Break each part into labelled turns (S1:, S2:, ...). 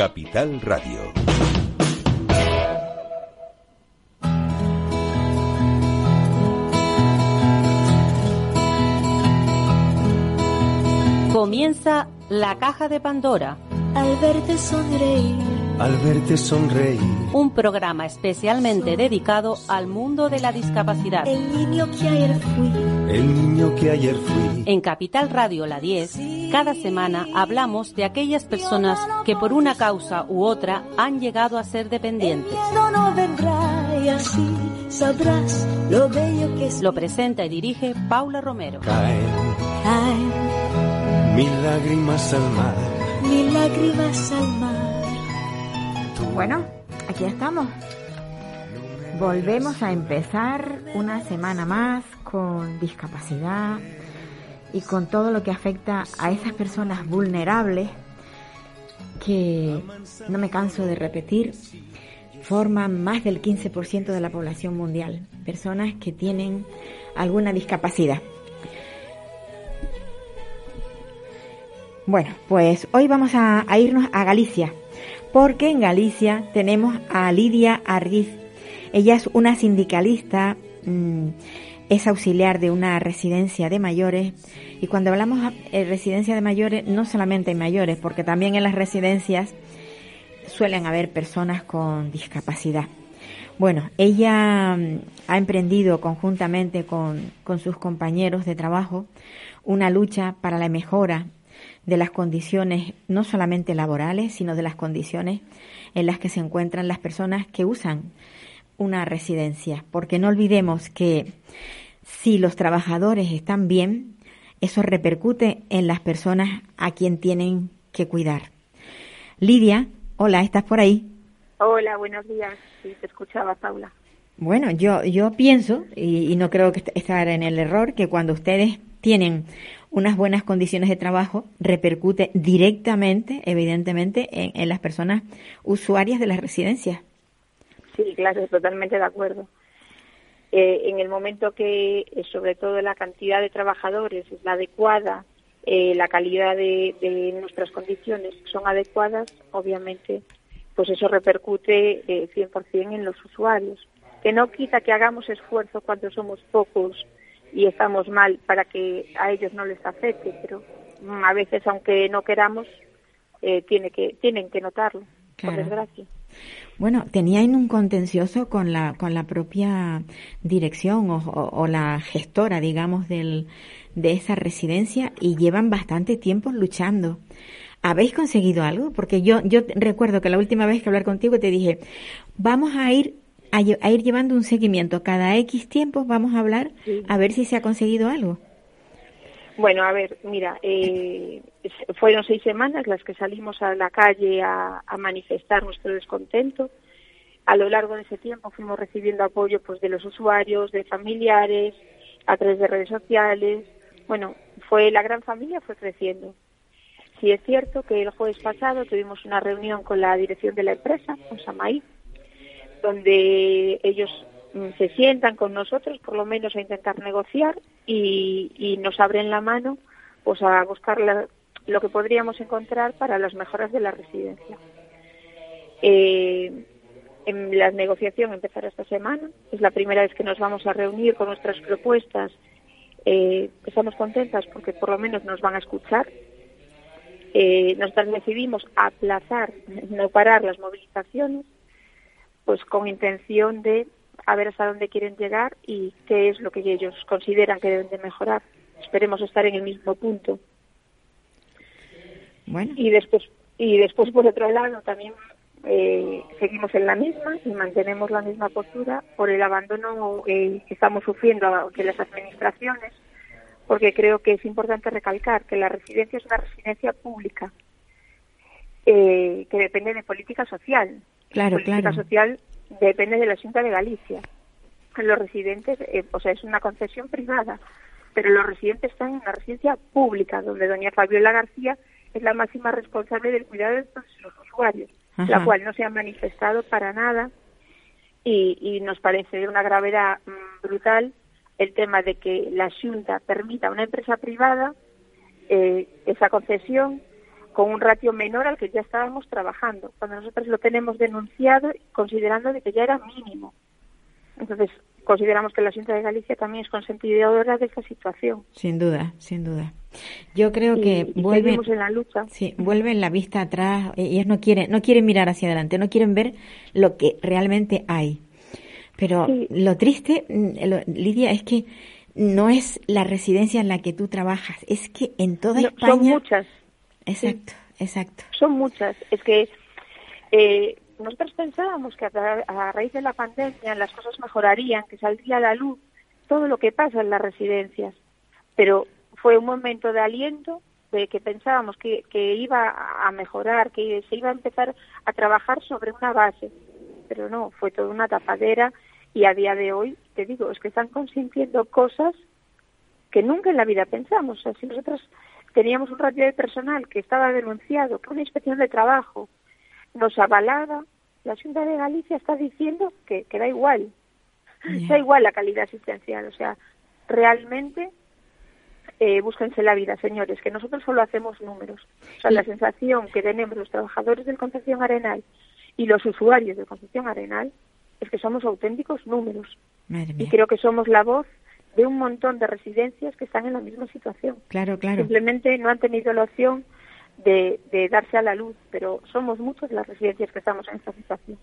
S1: Capital Radio.
S2: Comienza la caja de Pandora.
S3: Al verte sonreír.
S4: Al verte sonreír.
S2: Un programa especialmente dedicado al mundo de la discapacidad.
S3: El niño que ayer fui.
S4: El niño que ayer fui.
S2: En Capital Radio La 10, cada semana hablamos de aquellas personas que por una causa u otra han llegado a ser dependientes.
S3: El miedo no vendrá y así sabrás lo bello que es.
S2: Lo presenta y dirige Paula Romero.
S4: Caen
S3: Caen
S4: mil lágrimas al mar.
S3: mil lágrimas al mar.
S5: Bueno, aquí estamos. Volvemos a empezar una semana más con discapacidad y con todo lo que afecta a esas personas vulnerables que, no me canso de repetir, forman más del 15% de la población mundial. Personas que tienen alguna discapacidad. Bueno, pues hoy vamos a, a irnos a Galicia, porque en Galicia tenemos a Lidia Arriz. Ella es una sindicalista, mm, es auxiliar de una residencia de mayores y cuando hablamos de residencia de mayores no solamente hay mayores, porque también en las residencias suelen haber personas con discapacidad. Bueno, ella mm, ha emprendido conjuntamente con, con sus compañeros de trabajo una lucha para la mejora de las condiciones no solamente laborales, sino de las condiciones en las que se encuentran las personas que usan una residencia. Porque no olvidemos que si los trabajadores están bien, eso repercute en las personas a quien tienen que cuidar. Lidia, hola, ¿estás por ahí?
S6: Hola, buenos días. Sí, te escuchaba, Paula.
S5: Bueno, yo, yo pienso, y, y no creo que est- estar en el error, que cuando ustedes tienen unas buenas condiciones de trabajo, repercute directamente, evidentemente, en, las personas usuarias de las residencias.
S6: Sí, claro, totalmente de acuerdo. Eh, en el momento que, eh, sobre todo, la cantidad de trabajadores es la adecuada, eh, la calidad de, de nuestras condiciones son adecuadas, obviamente, pues eso repercute eh, 100% en los usuarios. Que no quita que hagamos esfuerzo cuando somos pocos y estamos mal para que a ellos no les afecte, pero mm, a veces, aunque no queramos, eh, tiene que, tienen que notarlo,
S5: Claro.
S6: por desgracia.
S5: Bueno, tenían un contencioso con la, con la propia dirección o, o- o la gestora, digamos, del, de esa residencia y llevan bastante tiempo luchando. ¿Habéis conseguido algo? Porque yo, yo recuerdo que la última vez que hablar contigo te dije, vamos a ir a, ir llevando un seguimiento. Cada X tiempo vamos a hablar a ver si se ha conseguido algo.
S6: Bueno, a ver, mira, eh, fueron seis semanas las que salimos a la calle a, a manifestar nuestro descontento. A lo largo de ese tiempo fuimos recibiendo apoyo pues de los usuarios, de familiares, a través de redes sociales. Bueno, fue la gran familia fue creciendo. Sí es cierto que el jueves pasado tuvimos una reunión con la dirección de la empresa, con Samaí, donde ellos mm, se sientan con nosotros, por lo menos a intentar negociar y, nos abren la mano pues a buscar lo que podríamos encontrar para las mejoras de la residencia. Eh, la negociación empezará esta semana, es la primera vez que nos vamos a reunir con nuestras propuestas. Eh, estamos contentas porque por lo menos nos van a escuchar. Eh, nosotros decidimos aplazar, no parar las movilizaciones, pues con intención de a ver hasta dónde quieren llegar y qué es lo que ellos consideran que deben de mejorar. Esperemos estar en el mismo punto.
S5: Bueno,
S6: Y después, y después por otro lado, también eh, seguimos en la misma y mantenemos la misma postura por el abandono eh, que estamos sufriendo de las administraciones, porque creo que es importante recalcar que la residencia es una residencia pública eh, que depende de política social.
S5: Claro,
S6: política
S5: claro.
S6: social depende de la Junta de Galicia. Los residentes, eh, o sea, es una concesión privada, pero los residentes están en una residencia pública, donde doña Fabiola García es la máxima responsable del cuidado de todos los usuarios,
S5: Ajá.
S6: la cual no se ha manifestado para nada y, y nos parece de una gravedad mm, brutal el tema de que la Junta permita a una empresa privada eh, esa concesión con un ratio menor al que ya estábamos trabajando, cuando nosotros lo tenemos denunciado considerando de que ya era mínimo. Entonces, consideramos que la Junta de Galicia también es consentidora de esta situación.
S5: Sin duda, sin duda. Yo creo
S6: Y-
S5: que
S6: y
S5: vuelven,
S6: en la lucha.
S5: sí, vuelven la vista atrás. e- Ellos no quieren, no quieren mirar hacia adelante, no quieren ver lo que realmente hay. Pero
S6: Sí.
S5: lo triste, mm, Lidia, es que no es la residencia en la que tú trabajas, es que en toda
S6: No,
S5: España.
S6: son muchas,
S5: Exacto, exacto.
S6: son muchas. Es que eh, nosotros pensábamos que a, a raíz de la pandemia las cosas mejorarían, que saldría a la luz todo lo que pasa en las residencias. Pero fue un momento de aliento de que pensábamos que, que iba a mejorar, que se iba a empezar a trabajar sobre una base. Pero no, fue toda una tapadera y a día de hoy, te digo, es que están consintiendo cosas que nunca en la vida pensamos. O sea, si nosotros teníamos un ratio de personal que estaba denunciado, que una inspección de trabajo nos avalaba, la Junta de Galicia está diciendo que, que da igual,
S5: Ya.
S6: da igual la calidad asistencial. O sea, realmente eh, búsquense la vida, señores, que nosotros solo hacemos números. O sea, la sensación que tenemos los trabajadores del Concepción Arenal y los usuarios del Concepción Arenal es que somos auténticos números.
S5: Madre
S6: Y creo que somos la voz de un montón de residencias que están en la misma situación.
S5: Claro, claro.
S6: Simplemente no han tenido la opción de, de darse a la luz, pero somos muchas las residencias que estamos en esta situación.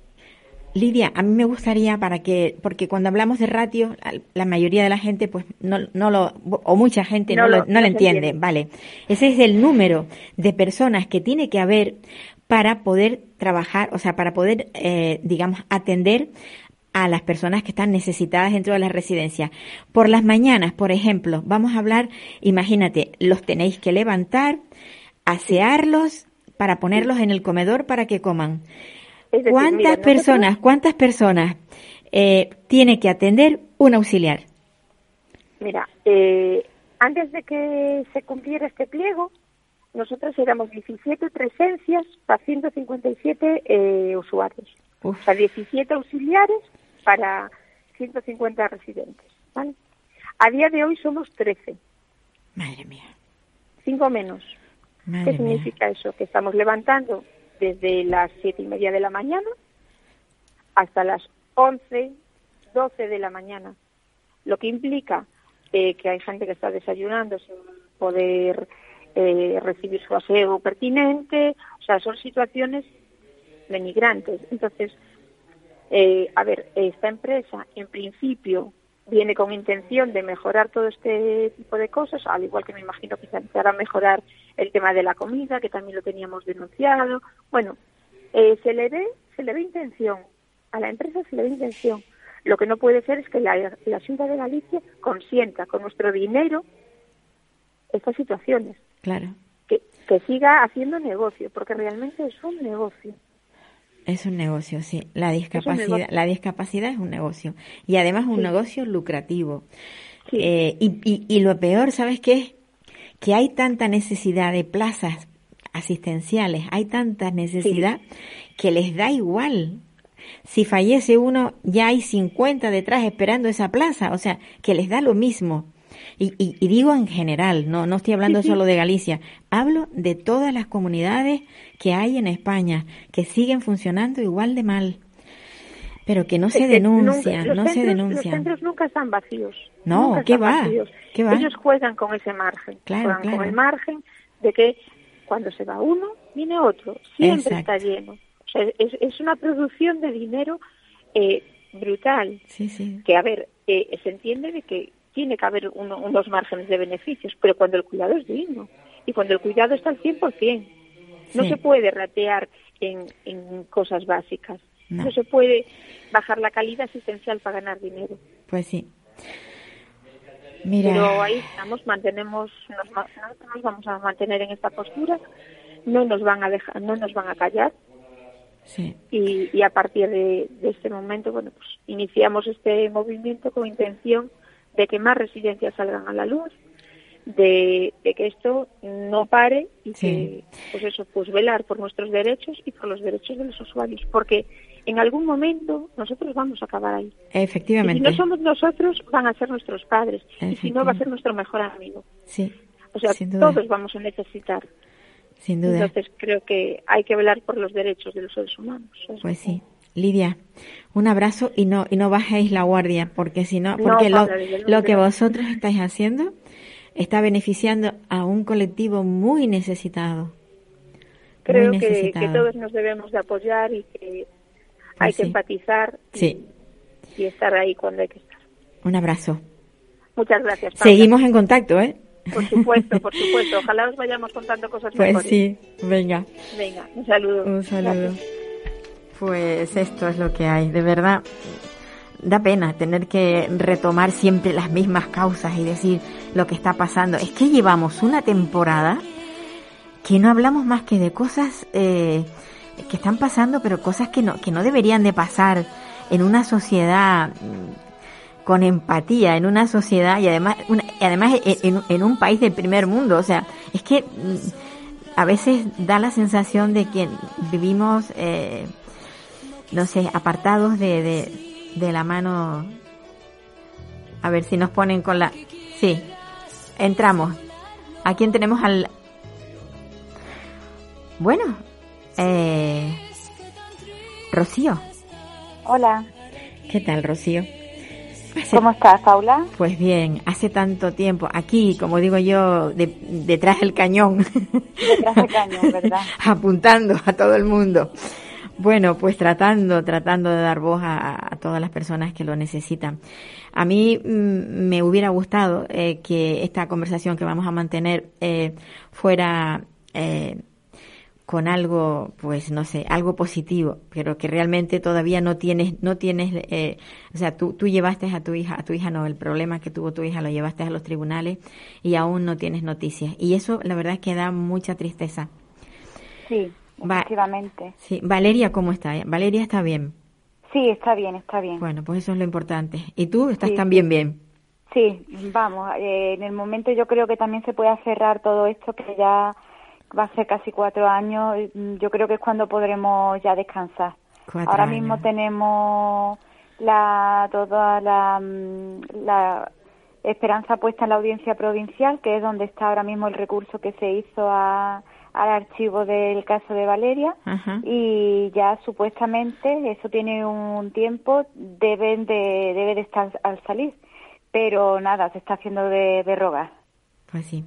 S5: Lidia, a mí me gustaría para que, porque cuando hablamos de ratio, la- mayoría de la gente, pues no, no lo, o mucha gente no,
S6: No
S5: lo, no
S6: no
S5: lo entiende,
S6: entiende.
S5: vale. Ese es el número de personas que tiene que haber para poder trabajar, o sea, para poder, eh, digamos, atender a las personas que están necesitadas dentro de la residencia. Por las mañanas, por ejemplo, vamos a hablar, imagínate, los tenéis que levantar, asearlos para ponerlos en el comedor para que coman.
S6: Decir,
S5: ¿Cuántas
S6: mira, nosotros-
S5: personas, cuántas personas eh, tiene que atender un auxiliar?
S6: Mira, eh, antes de que se cumpliera este pliego, nosotros éramos 17 presencias para 157 eh, usuarios.
S5: Uf.
S6: O sea, 17 auxiliares para 150 residentes. ¿vale? A día de hoy somos 13,
S5: Madre mía,
S6: 5 menos.
S5: madre
S6: ¿Qué
S5: mía.
S6: significa eso? Que estamos levantando desde las siete y media de la mañana hasta las 11, 12 de la mañana. Lo que implica eh, que hay gente que está desayunando sin poder eh, recibir su aseo pertinente. O sea, son situaciones denigrantes. Entonces, eh, a ver, esta empresa en principio viene con intención de mejorar todo este tipo de cosas, al igual que me imagino que se empezará a mejorar el tema de la comida, que también lo teníamos denunciado. Bueno, eh, se le ve, se le ve intención, a la empresa se le ve intención. Lo que no puede ser es que la, la Junta de Galicia consienta con nuestro dinero estas situaciones,
S5: Claro,
S6: que, que siga haciendo negocio, porque realmente es un negocio.
S5: Es un negocio, sí. La discapacidad, la discapacidad es un negocio y además un
S6: Sí.
S5: negocio lucrativo.
S6: Sí.
S5: Eh, y, y, y lo peor, ¿sabes qué es? Que hay tanta necesidad de plazas asistenciales, hay tanta necesidad que les da igual. Si fallece uno, ya hay 50 detrás esperando esa plaza, o sea, que les da lo mismo. Y, y- y digo en general, no, no estoy hablando solo de Galicia, hablo de todas las comunidades que hay en España, que siguen funcionando igual de mal, pero que no se
S6: nunca-
S5: denuncian, no se
S6: centros- Los
S5: denuncian.
S6: centros nunca están vacíos.
S5: No,
S6: Nunca
S5: ¿qué va?
S6: vacíos.
S5: ¿Qué va?
S6: Ellos juegan con ese margen.
S5: Claro,
S6: juegan
S5: claro.
S6: con el margen de que cuando se va uno, viene otro. Siempre
S5: Exacto.
S6: está lleno. O sea, es, es una producción de dinero eh, brutal.
S5: Sí, sí.
S6: Que, a ver, eh, se entiende de que tiene que haber uno- unos márgenes de beneficios, pero cuando el cuidado es digno y cuando el cuidado está al 100%, no
S5: Sí.
S6: se puede ratear en, en cosas básicas.
S5: No.
S6: no se puede bajar la calidad asistencial para ganar dinero.
S5: Pues sí. Mira,
S6: Pero ahí estamos, mantenemos, nos, nos vamos a mantener en esta postura, no nos van a dejar, no nos van a callar
S5: sí,
S6: y, y a partir de, de este momento, bueno, pues iniciamos este movimiento con intención de que más residencias salgan a la luz, de, de que esto no pare y
S5: Sí.
S6: que, pues eso, pues velar por nuestros derechos y por los derechos de los usuarios, porque en algún momento nosotros vamos a acabar ahí. Y si
S5: efectivamente.
S6: no somos nosotros, van a ser nuestros padres. Y si no, va a
S5: Efectivamente.
S6: ser nuestro mejor amigo.
S5: Sí,
S6: O sea, todos vamos a necesitar.
S5: Sin duda.
S6: Entonces creo que hay que velar por los derechos de los seres humanos.
S5: Pues sí. Lidia, un abrazo y no y no bajéis la guardia, porque si no, porque lo, lo que vosotros estáis haciendo está beneficiando a un colectivo muy necesitado.
S6: Creo que, todos nos debemos de apoyar y que hay pues que empatizar
S5: sí.
S6: y estar ahí cuando hay que estar.
S5: Un abrazo.
S6: Muchas gracias.
S5: Seguimos en contacto, ¿eh?
S6: Por supuesto, por supuesto. Ojalá os vayamos contando cosas
S5: pues sí, venga.
S6: Venga, un saludo.
S5: Un saludo. Pues esto es lo que hay, de verdad. Da pena tener que retomar siempre las mismas causas y decir lo que está pasando. Es que llevamos una temporada que no hablamos más que de cosas eh, que están pasando, pero cosas que no, que no deberían de pasar en una sociedad mm, con empatía, en una sociedad y además, además en, un país del primer mundo. O sea, es que mm, a veces da la sensación de que vivimos eh, no sé, apartados de, de, de la mano. A ver si nos ponen con la... Sí, entramos. ¿A quién tenemos al...? Bueno, eh... Rocío.
S1: Hola.
S5: ¿Qué tal, Rocío?
S1: ¿Cómo estás, Paula?
S5: Pues bien, hace tanto tiempo, aquí, como digo yo, detrás del cañón.
S1: Detrás del cañón, ¿verdad?
S5: Apuntando a todo el mundo. Bueno, pues tratando, tratando de dar voz a, todas las personas que lo necesitan. A mí mm, me hubiera gustado eh, que esta conversación que vamos a mantener eh, fuera eh, con algo, pues no sé, algo positivo, pero que realmente todavía no tienes, no tienes, o sea, tú, tú llevaste a tu hija, a tu hija no, el problema que tuvo tu hija lo llevaste a los tribunales y aún no tienes noticias. Y eso, la verdad es que da mucha tristeza.
S1: Sí. Efectivamente.
S5: Sí. Valeria, ¿cómo está? Valeria está bien.
S1: Sí, está bien, está bien.
S5: Bueno, pues eso es lo importante. ¿Y tú estás también bien?
S1: Sí, vamos, eh, en el momento yo creo que también se puede cerrar todo esto que ya va a ser casi cuatro años. Yo creo que es cuando podremos ya descansar. Ahora mismo tenemos la toda la, mm, la esperanza puesta en la audiencia provincial, que es donde está ahora mismo el recurso que se hizo a al archivo del caso de Valeria y ya supuestamente eso tiene un tiempo deben de debe de estar al salir. Pero nada se está haciendo de, de rogar.
S5: Pues sí.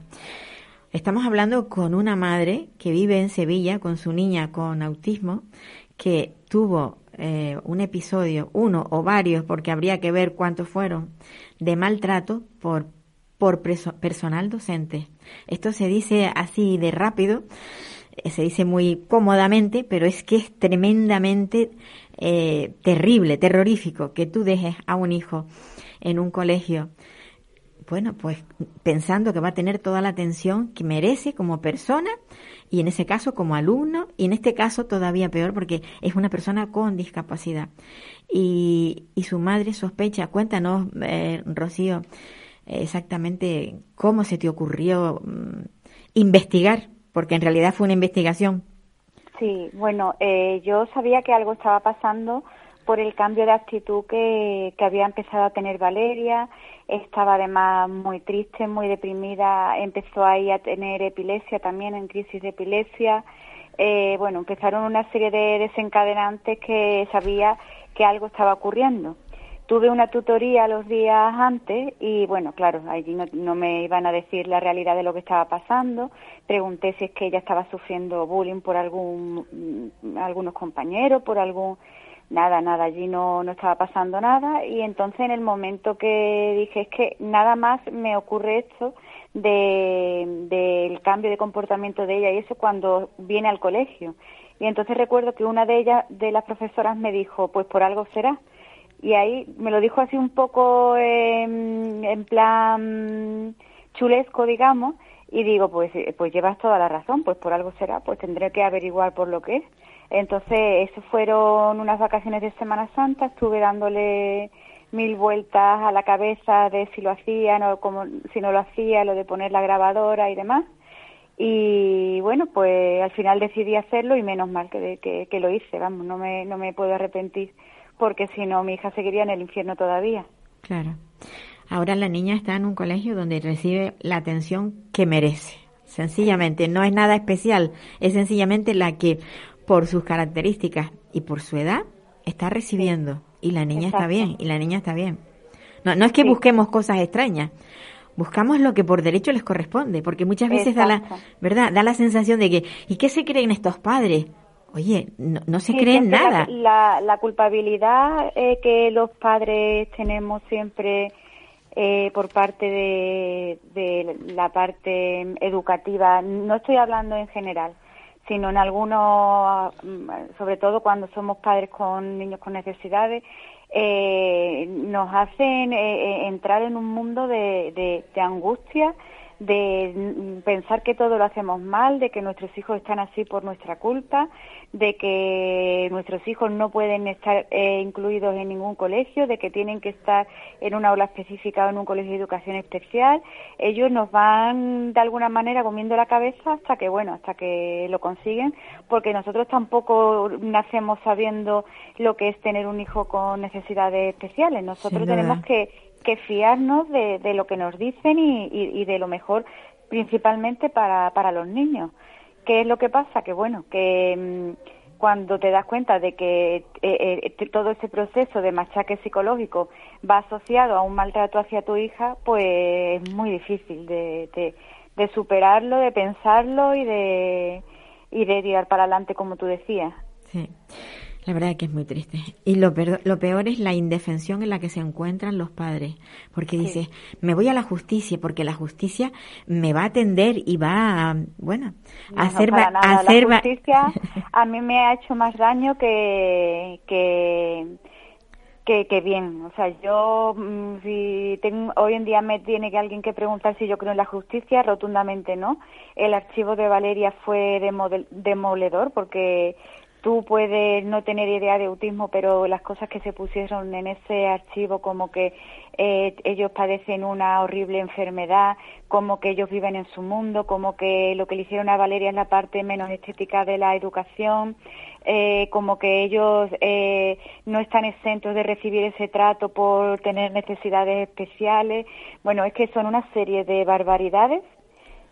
S5: Estamos hablando con una madre que vive en Sevilla con su niña con autismo que tuvo eh, un episodio uno o varios porque habría que ver cuántos fueron de maltrato por por personal docente. Esto se dice así de rápido, eh, se dice muy cómodamente, pero es que es tremendamente eh, terrible, terrorífico que tú dejes a un hijo en un colegio, bueno, pues pensando que va a tener toda la atención que merece como persona y en ese caso como alumno y en este caso todavía peor porque es una persona con discapacidad y, y su madre sospecha. Cuéntanos, eh, Rocío, exactamente cómo se te ocurrió mm, investigar, porque en realidad fue una investigación.
S1: Sí, bueno, eh, yo sabía que algo estaba pasando por el cambio de actitud que, que había empezado a tener Valeria. Estaba además muy triste, muy deprimida. Empezó ahí a tener epilepsia también, en crisis de epilepsia. Eh, bueno, empezaron una serie de desencadenantes que sabía que algo estaba ocurriendo. Tuve una tutoría los días antes y bueno, claro, allí no, me iban a decir la realidad de lo que estaba pasando. Pregunté si es que ella estaba sufriendo bullying por algún mm, algunos compañeros, por algún nada, nada, allí no, no estaba pasando nada y entonces en el momento que dije es que nada más me ocurre esto del de, cambio de comportamiento de ella y eso cuando viene al colegio. Y entonces recuerdo que una de ellas, de las profesoras, me dijo, pues por algo será y ahí me lo dijo así un poco en plan chulesco, digamos, y digo, pues, eh, pues llevas toda la razón, pues por algo será, pues tendré que averiguar por lo que es. Entonces, eso fueron unas vacaciones de Semana Santa, estuve dándole mil vueltas a la cabeza de si lo hacía, no, como, si no lo hacía, lo de poner la grabadora y demás. Y bueno, pues al final decidí hacerlo y menos mal que, que, que lo hice, vamos, no me, no me puedo arrepentir porque si no mi hija seguiría en el infierno todavía.
S5: Claro. Ahora la niña está en un colegio donde recibe la atención que merece. sencillamente, no es nada especial, es sencillamente la que por sus características y por su edad está recibiendo y la niña está bien, y la niña está bien. No, no es que busquemos cosas extrañas, buscamos lo que por derecho les corresponde, porque muchas veces da la, ¿verdad? Da la sensación de que, ¿y qué se creen estos padres? Oye, no, se creen nada.
S1: La, la, culpabilidad eh, que los padres tenemos siempre eh, por parte de, de, la parte educativa, no estoy hablando en general, sino en algunos, mm, sobre todo cuando somos padres con niños con necesidades, eh, nos hacen eh, entrar en un mundo de, de angustia de pensar que todo lo hacemos mal, de que nuestros hijos están así por nuestra culpa, de que nuestros hijos no pueden estar eh, incluidos en ningún colegio, de que tienen que estar en una aula específica o en un colegio de educación especial. Ellos nos van de alguna manera comiendo la cabeza hasta que, bueno, hasta que lo consiguen, porque nosotros tampoco nacemos sabiendo lo que es tener un hijo con necesidades especiales. Nosotros tenemos que que fiarnos de, de lo que nos dicen y, y, de lo mejor principalmente para, para los niños. ¿Qué es lo que pasa? Que bueno, que mm, cuando te das cuenta de que eh, eh, todo ese proceso de machaque psicológico va asociado a un maltrato hacia tu hija, pues es muy difícil de, de, superarlo, de pensarlo y de, y de tirar para adelante, como tú decías.
S5: Sí. La verdad que es muy triste. Y lo peor, lo peor es la indefensión en la que se encuentran los padres. Porque dices, me voy a la justicia, porque la justicia me va a atender y va a, bueno, a hacer...
S1: Para nada. hacer la justicia a mí me ha hecho más daño que... que que, bien, o sea, yo mm, si tengo, hoy en día me tiene que alguien que preguntar si yo creo en la justicia, rotundamente no. El archivo de Valeria fue demoledor porque tú puedes no tener idea de autismo, pero las cosas que se pusieron en ese archivo, como que eh, ellos padecen una horrible enfermedad, como que ellos viven en su mundo, como que lo que le hicieron a Valeria es la parte menos estética de la educación, eh, como que ellos eh, no están exentos de recibir ese trato por tener necesidades especiales. Bueno, es que son una serie de barbaridades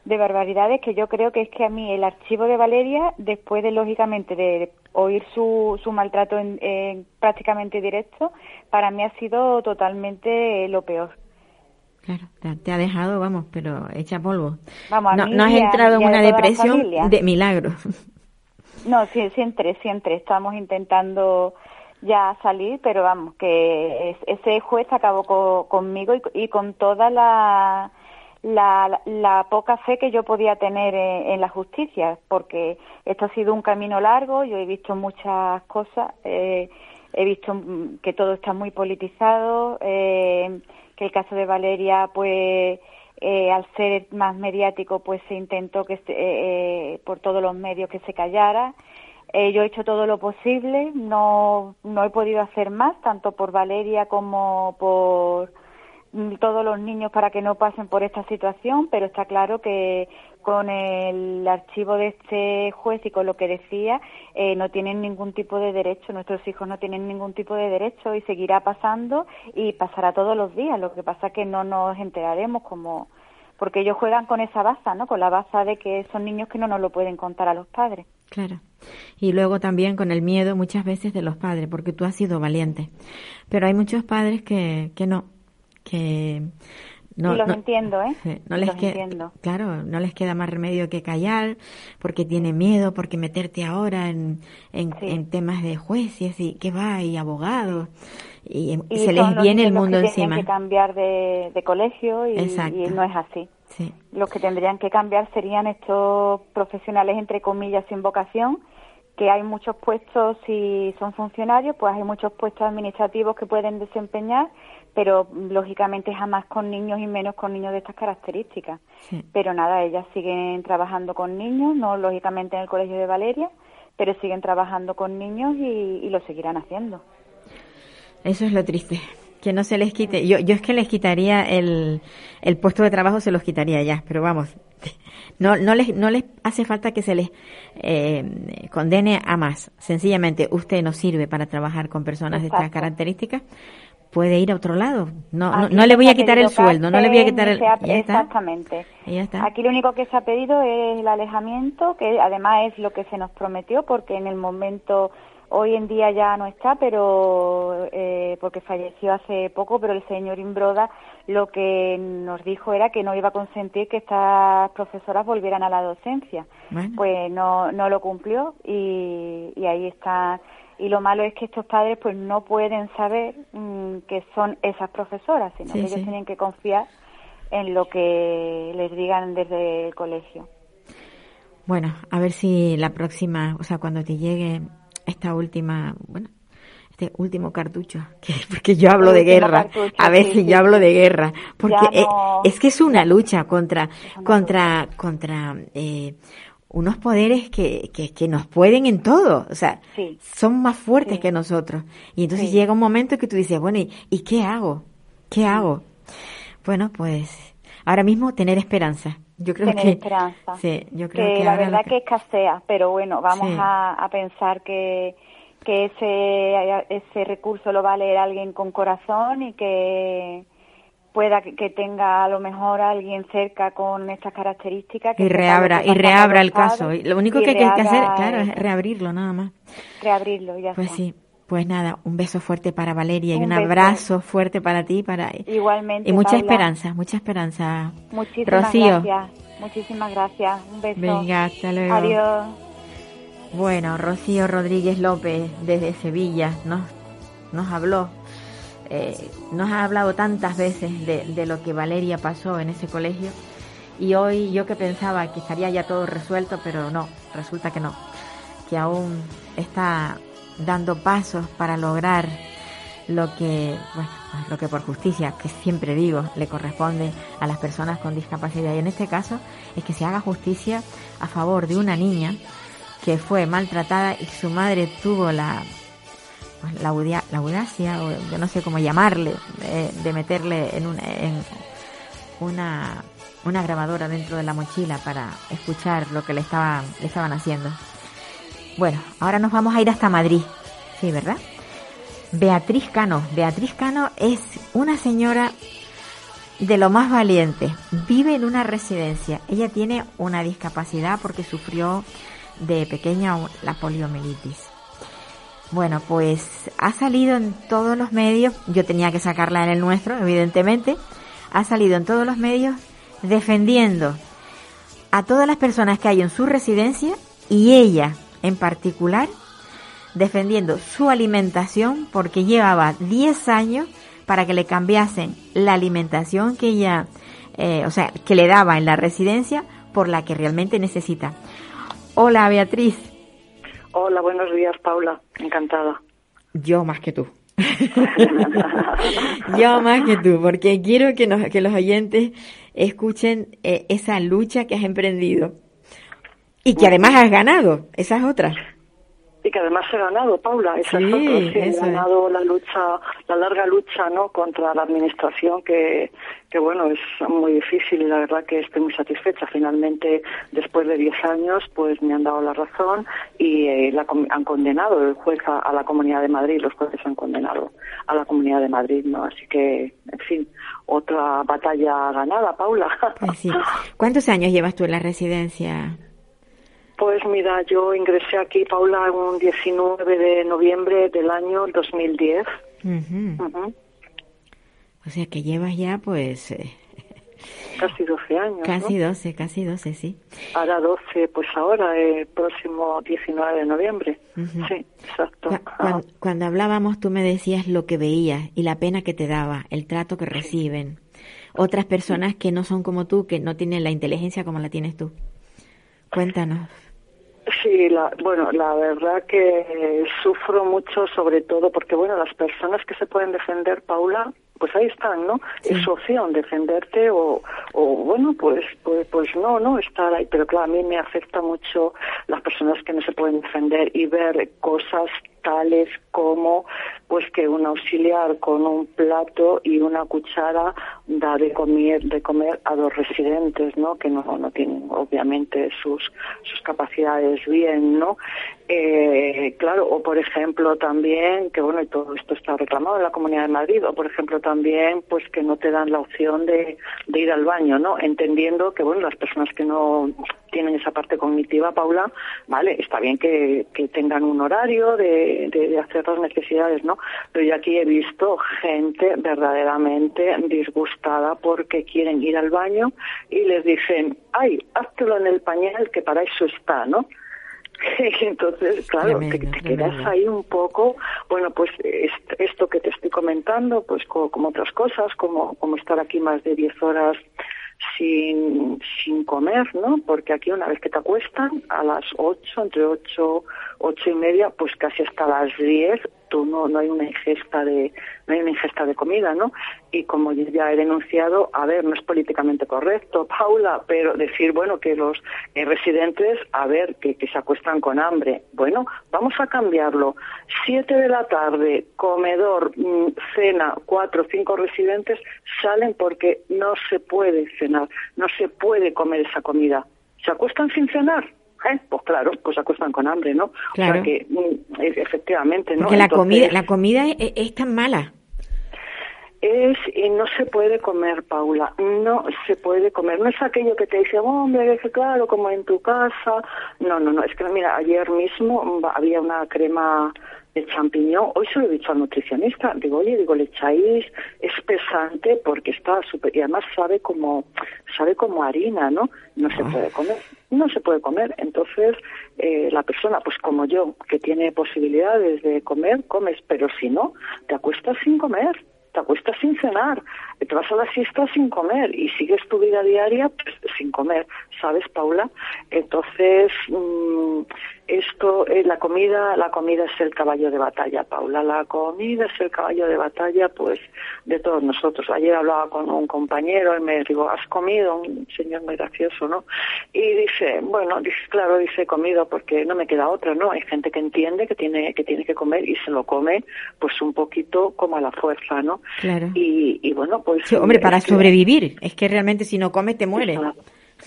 S1: de barbaridades que yo creo que es que a mí el archivo de Valeria, después de lógicamente de oír su, su maltrato en, prácticamente directo, para mí ha sido totalmente lo peor.
S5: Claro, te ha dejado, vamos, pero hecha polvo. Vamos, no, no has entrado en una depresión de milagro.
S1: No, sí, sí entré. Estamos intentando ya salir, pero vamos, que ese juez acabó conmigo y, y con toda la la, la, poca fe que yo podía tener en, la justicia, porque esto ha sido un camino largo, yo he visto muchas cosas, eh, he visto mm, que todo está muy politizado, eh, que el caso de Valeria, pues, eh, al ser más mediático, pues se intentó que eh, por todos los medios que se callara. yo he hecho todo lo posible, no, no he podido hacer más, tanto por Valeria como por todos los niños para que no pasen por esta situación, pero está claro que con el archivo de este juez y con lo que decía, eh, no tienen ningún tipo de derecho, nuestros hijos no tienen ningún tipo de derecho y seguirá pasando y pasará todos los días. Lo que pasa es que no nos enteraremos como porque ellos juegan con esa baza, ¿no? Con la baza de que son niños que no nos lo pueden contar a los padres.
S5: Claro. Y luego también con el miedo muchas veces de los padres, porque tú has sido valiente. Pero hay muchos padres que, que no, que
S1: no, los entiendo, ¿eh?
S5: No les queda, claro, no les queda más remedio que callar, porque tiene miedo, porque meterte ahora en, en, temas de jueces y que va y abogados y, se les viene el mundo
S1: que
S5: encima.
S1: Tienen que cambiar de, de colegio y, y, no es así. Sí. Los que tendrían que cambiar serían estos profesionales entre comillas sin vocación que hay muchos puestos, si son funcionarios, pues hay muchos puestos administrativos que pueden desempeñar, pero lógicamente jamás con niños y menos con niños de estas características. Pero nada, ellas siguen trabajando con niños, no lógicamente en el Colegio de Valeria, pero siguen trabajando con niños y, lo seguirán haciendo.
S5: Eso es lo triste, que no se les quite. Yo, yo es que les quitaría el, el puesto de trabajo, se los quitaría ya, pero vamos, no, no, les, no les hace falta que se les eh, condene a más. Sencillamente, usted no sirve para trabajar con personas de estas características, puede ir a otro lado. No, no, le voy a quitar el sueldo, no le voy a quitar el...
S1: Exactamente. Aquí lo único que se ha pedido es el alejamiento, que además es lo que se nos prometió, porque en el momento, hoy en día ya no está, pero eh, porque falleció hace poco, pero el señor Imbroda lo que nos dijo era que no iba a consentir que estas profesoras volvieran a la docencia. Pues no, no lo cumplió y, y ahí está y lo malo es que estos padres pues no pueden saber mm, que son esas profesoras, sino que ellos tienen que confiar en lo que les digan desde el colegio.
S5: Bueno, a ver si la próxima, o sea, cuando te llegue esta última, bueno, este último cartucho, que, porque yo hablo de guerra, a ver si yo hablo de guerra, porque es, es, que es una lucha contra, contra, contra, eh, unos poderes que, que, que, nos pueden en todo, o sea, son más fuertes que nosotros. Y entonces llega un momento que tú dices, bueno, ¿y, qué hago? ¿Qué hago? Bueno, pues ahora mismo tener esperanza. Yo creo
S1: tener
S5: que,
S1: esperanza.
S5: Sí, yo creo
S1: que, la verdad que... escasea, pero bueno, vamos a, a, pensar que, que ese, ese recurso lo va a leer alguien con corazón y que pueda que, tenga a lo mejor alguien cerca con estas características. Que
S5: y reabra, y reabra el caso. Lo único que hay que hacer, claro, es reabrirlo nada más.
S1: Reabrirlo, ya
S5: Pues sí. Pues nada, un beso fuerte para Valeria y un abrazo fuerte para ti, para
S1: igualmente
S5: y mucha esperanza, mucha esperanza.
S1: Muchísimas Rocío. gracias, muchísimas gracias, un beso.
S5: Venga, hasta luego.
S1: Adiós.
S5: Bueno, Rocío Rodríguez López desde Sevilla nos nos habló eh, nos ha hablado tantas veces de, lo que Valeria pasó en ese colegio y hoy yo que pensaba que estaría ya todo resuelto, pero no, resulta que no, que aún está dando pasos para lograr lo que, bueno, pues lo que por justicia, que siempre digo, le corresponde a las personas con discapacidad. Y en este caso es que se haga justicia a favor de una niña que fue maltratada y su madre tuvo la pues, la, audacia, o yo no sé cómo llamarle, de meterle en, una, en una, una grabadora dentro de la mochila para escuchar lo que le estaban, le estaban haciendo. Bueno, ahora nos vamos a ir hasta Madrid, ¿sí, verdad? Beatriz Cano. Beatriz Cano es una señora de lo más valiente. Vive en una residencia. Ella tiene una discapacidad porque sufrió de pequeña la poliomielitis. Bueno, pues ha salido en todos los medios, yo tenía que sacarla en el nuestro, evidentemente, ha salido en todos los medios defendiendo a todas las personas que hay en su residencia y ella en particular defendiendo su alimentación porque llevaba 10 años para que le cambiasen la alimentación que ella, eh, o sea, que le daba en la residencia por la que realmente necesita. Hola Beatriz.
S7: Hola, buenos días, Paula. Encantada.
S5: Yo más que tú. Yo más que tú, porque quiero que, nos, que los oyentes escuchen eh, esa lucha que has emprendido y que además has ganado. Esa es otra
S7: y que además he ganado, Paula, esa sí, he ganado la lucha, la larga lucha, ¿no? Contra la administración que, que bueno, es muy difícil y la verdad que estoy muy satisfecha. Finalmente, después de 10 años, pues me han dado la razón y eh, la, han condenado el juez a, la Comunidad de Madrid, los jueces han condenado a la Comunidad de Madrid, ¿no? Así que, en fin, otra batalla ganada, Paula.
S5: Pues sí. ¿Cuántos años llevas tú en la residencia?
S7: Pues mira, yo ingresé aquí, Paula, un 19 de noviembre del año 2010.
S5: O sea que llevas ya, pues... Eh,
S7: casi 12 años.
S5: Casi 12, casi 12, sí.
S7: Ahora 12, pues ahora, el próximo 19 de noviembre. Sí, exacto.
S5: cuando, hablábamos, tú me decías lo que veías y la pena que te daba, el trato que reciben. Otras personas que no son como tú, que no tienen la inteligencia como la tienes tú. Cuéntanos.
S7: Sí, la, bueno, la verdad que sufro mucho, sobre todo porque, bueno, las personas que se pueden defender, Paula, pues ahí están, ¿no? Es su opción defenderte o, o bueno, pues, pues, pues no, no estar ahí. Pero claro, a mí me afecta mucho las personas que no se pueden defender y ver cosas tales como pues que un auxiliar con un plato y una cuchara da de comer de comer a dos residentes no que no, no tienen obviamente sus sus capacidades bien no eh, claro o por ejemplo también que bueno y todo esto está reclamado en la Comunidad de Madrid o por ejemplo también pues que no te dan la opción de, de ir al baño no entendiendo que bueno las personas que no tienen esa parte cognitiva Paula vale está bien que, que tengan un horario de, de, de hacer las necesidades no pero yo aquí he visto gente verdaderamente disgustada porque quieren ir al baño y les dicen, ay, háztelo en el pañal que para eso está, ¿no? Entonces, claro, te, quedas ahí un poco, bueno, pues esto que te estoy comentando, pues como, otras cosas, como, como estar aquí más de 10 horas sin, sin comer, ¿no? Porque aquí una vez que te acuestan, a las 8, entre 8, 8 y media, pues casi hasta las 10, no, no hay una ingesta de no hay una ingesta de comida, ¿no? Y como ya he denunciado, a ver, no es políticamente correcto, Paula, pero decir, bueno, que los eh, residentes, a ver, que, que se acuestan con hambre. Bueno, vamos a cambiarlo. Siete de la tarde, comedor, mm, cena, cuatro, cinco residentes salen porque no se puede cenar, no se puede comer esa comida. ¿Se acuestan sin cenar? ¿Eh? Pues claro, pues se acuestan con hambre, ¿no?
S5: Claro.
S7: O sea que, mm, efectivamente, ¿no?
S5: Porque la
S7: Entonces,
S5: comida, la comida es, es tan mala.
S7: Es, y no se puede comer, Paula, no se puede comer. No es aquello que te dice, hombre, que claro, como en tu casa. No, no, no, es que mira, ayer mismo había una crema de champiñón. Hoy se lo he dicho al nutricionista. Digo, oye, digo, le echáis espesante porque está súper, y además sabe como, sabe como harina, ¿no? No se puede comer, no se puede comer. Entonces, eh, la persona, pues como yo, que tiene posibilidades de comer, comes, pero si no, te acuestas sin comer te acuestas sin cenar, te vas a la siesta sin comer y sigues tu vida diaria pues, sin comer, ¿sabes, Paula? Entonces, mmm, esto, eh, la comida, la comida es el caballo de batalla, Paula. La comida es el caballo de batalla, pues, de todos nosotros. Ayer hablaba con un compañero y me digo, ¿has comido? Un señor muy gracioso, ¿no? Y dice, bueno, dice, claro, dice, he comido porque no me queda otra, ¿no? Hay gente que entiende que tiene que tiene que comer y se lo come, pues, un poquito como a la fuerza, ¿no?
S5: Claro.
S7: Y, y bueno, pues.
S5: Sí, hombre, para
S7: que-
S5: sobrevivir. Es que realmente si no comes te mueres.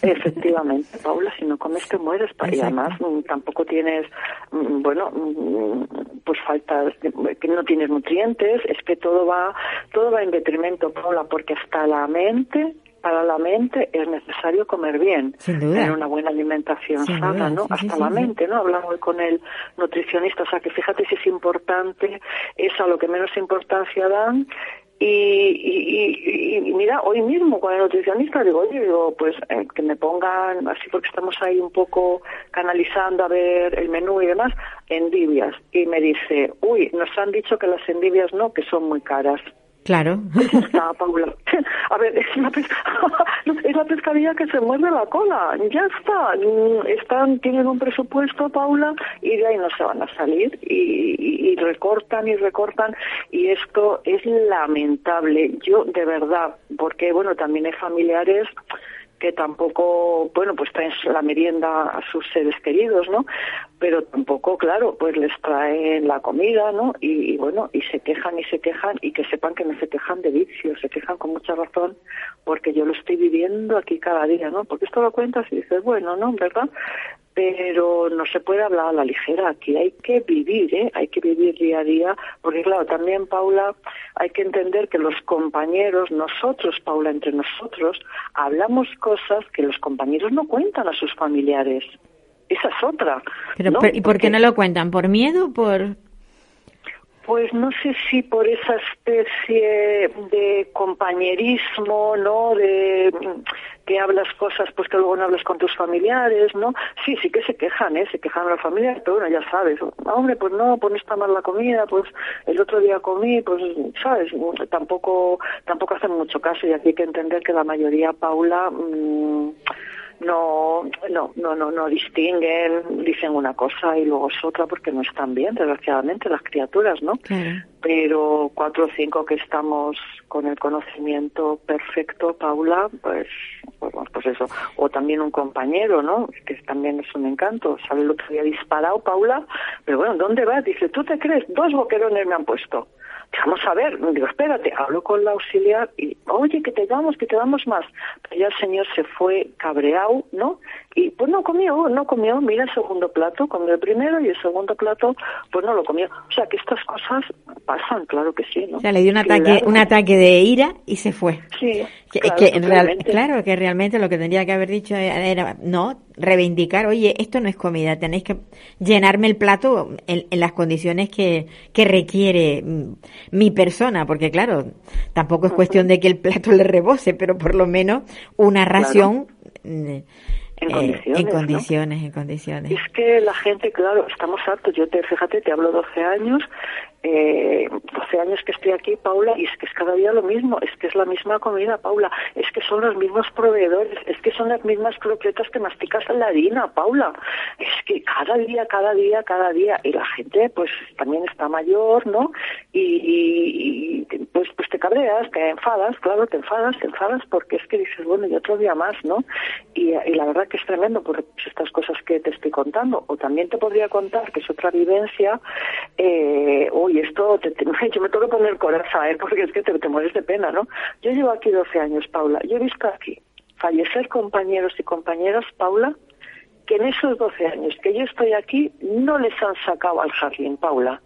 S7: Efectivamente, Paula, si no comes te mueres pa- y
S5: Exacto.
S7: además mm, tampoco tienes, mm, bueno, mm, pues falta, que no tienes nutrientes, es que todo va, todo va en detrimento, Paula, porque hasta la mente, para la mente es necesario comer bien, tener una buena alimentación
S5: Sin
S7: sana,
S5: duda,
S7: ¿no?
S5: sí,
S7: hasta
S5: sí,
S7: la
S5: sí.
S7: mente, ¿no? Hablamos hoy con el nutricionista, o sea que fíjate si es importante, es a lo que menos importancia dan y, y, y- y mira, hoy mismo con el nutricionista digo, oye, digo, pues eh, que me pongan, así porque estamos ahí un poco canalizando a ver el menú y demás, endivias. Y me dice, uy, nos han dicho que las endivias no, que son muy caras.
S5: Claro.
S7: Está, Paula. A ver, es la, pes- es la pescadilla que se muerde la cola. Ya está. Mm, Están, tienen un presupuesto, Paula, y de ahí no se van a salir. Y, y- y recortan y recortan. Y esto es lamentable. Yo, de verdad, porque, bueno, también hay familiares que tampoco, bueno, pues traen la merienda a sus seres queridos, ¿no? Pero tampoco, claro, pues les traen la comida, ¿no? Y, bueno, y se quejan y se quejan y que sepan que no se quejan de vicios, se quejan con mucha razón porque yo lo estoy viviendo aquí cada día, ¿no? Porque esto lo cuentas y dices, bueno, ¿no? ¿Verdad? Pero no se puede hablar a la ligera, aquí hay que vivir, ¿eh? Hay que vivir día a día, porque claro, también, Paula, hay que entender que los compañeros, nosotros, Paula, entre nosotros, hablamos cosas que los compañeros no cuentan a sus familiares. Esa es otra.
S5: Pero, ¿Y por qué no lo cuentan? ¿Por miedo? ¿Por...?
S7: Pues no sé si por esa especie de compañerismo, ¿no? De que hablas cosas pues que luego no hablas con tus familiares, ¿no? Sí, sí que se quejan, ¿eh? Se quejan a las familias, pero bueno, ya sabes. Hombre, pues no, pues no está mal la comida, pues el otro día comí, pues, ¿sabes? Tampoco, tampoco hacen mucho caso y aquí hay que entender que la mayoría, Paula, mm, no, no, no, no, no distinguen, dicen una cosa y luego es otra porque no están bien, desgraciadamente, las criaturas, ¿no? Pero cuatro o cinco que estamos con el conocimiento perfecto, Paula, pues, pues, pues eso. O también un compañero, ¿no? Que también es un encanto. Sale el otro día disparado, Paula, pero bueno, ¿dónde vas? Dice, ¿tú te crees? Dos boquerones me han puesto vamos a ver, digo, espérate, hablo con la auxiliar y, oye, que te damos, que te damos más. Pero ya el señor se fue cabreado, ¿no? Y pues no comió, no comió, mira el segundo plato, comió el primero y el segundo plato, pues no lo comió. O sea, que estas cosas pasan, claro que sí, ¿no?
S5: O sea, le dio un ataque, un ataque de ira y se fue.
S7: Sí,
S5: claro, que, claro, que realmente lo que tendría que haber dicho era, no, reivindicar, oye, esto no es comida, tenéis que llenarme el plato en, las condiciones que, que requiere mm, mi persona, porque claro, tampoco es cuestión de que el plato le rebose, pero por lo menos una ración mm,
S7: en condiciones.
S5: en condiciones, en condiciones.
S7: Es que la gente, claro, estamos hartos. Yo te, fíjate, te hablo 12 años, eh, 12 años que estoy aquí, Paula, y es que es cada día lo mismo, es que es la misma comida, Paula, es que son los mismos proveedores, es que son las mismas croquetas que masticas en la harina, Paula. Es que cada día, cada día, cada día, y la gente pues también está mayor, ¿no? Y, pues, pues te cabreas, te enfadas, claro, te enfadas, te enfadas porque es que dices, bueno, y otro día más, ¿no? Y, y la verdad que es tremendo por estas cosas que te estoy contando. O también te podría contar que es otra vivencia, eh, uy, esto, te, yo me tengo que poner coraza, ¿eh? porque es que te, te mueres de pena, ¿no? Yo llevo aquí 12 años, Paula. Yo he visto aquí fallecer compañeros y compañeras, Paula, que en esos 12 años que yo estoy aquí no les han sacado al jardín, Paula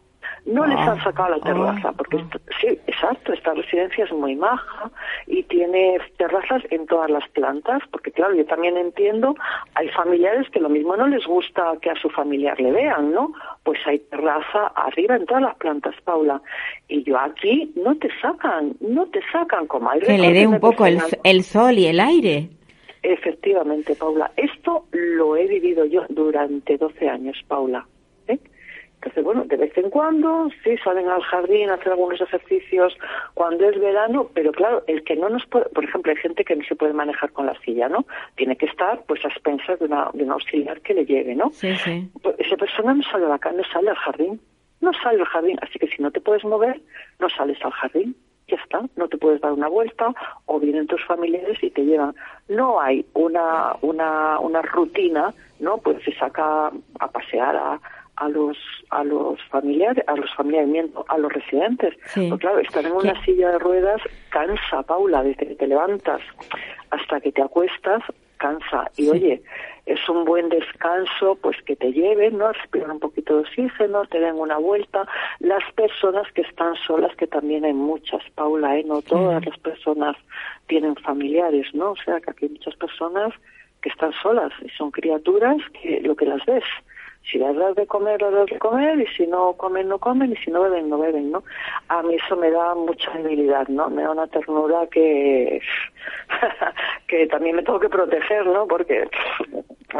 S7: no les han sacado la terraza, porque sí, exacto, esta residencia es muy maja y tiene terrazas en todas las plantas, porque claro, yo también entiendo, hay familiares que lo mismo no les gusta que a su familiar le vean, ¿no? Pues hay terraza arriba en todas las plantas, Paula, y yo aquí no te sacan, no te sacan como hay
S5: Que le dé un poco el, el sol y el aire.
S7: Efectivamente, Paula. Esto lo he vivido yo durante 12 años, Paula. Entonces, bueno, de vez en cuando sí salen al jardín a hacer algunos ejercicios cuando es verano, pero claro, el que no nos puede, por ejemplo, hay gente que no se puede manejar con la silla, ¿no? Tiene que estar pues a expensas de una, de una auxiliar que le lleve, ¿no?
S5: Sí, sí.
S7: Pues, esa persona no sale a la no sale al jardín, no sale al jardín, así que si no te puedes mover, no sales al jardín ya está, no te puedes dar una vuelta o vienen tus familiares y te llevan. No hay una, una, una rutina, ¿no? Pues se saca a pasear a, a los a los familiares a los familiares a los residentes. Porque, claro estar en una silla de ruedas cansa Paula desde que te levantas hasta que te acuestas cansa. Y oye es un buen descanso pues que te lleven no respirar un poquito de oxígeno te den una vuelta. Las personas que están solas que también hay muchas Paula eh no todas las personas tienen familiares no o sea que aquí hay muchas personas que están solas y son criaturas que lo que las ves si les das de comer, les das de comer, y si no comen, no comen, y si no beben, no beben, ¿no? A mí eso me da mucha debilidad, ¿no? Me da una ternura que, que también me tengo que proteger, ¿no? Porque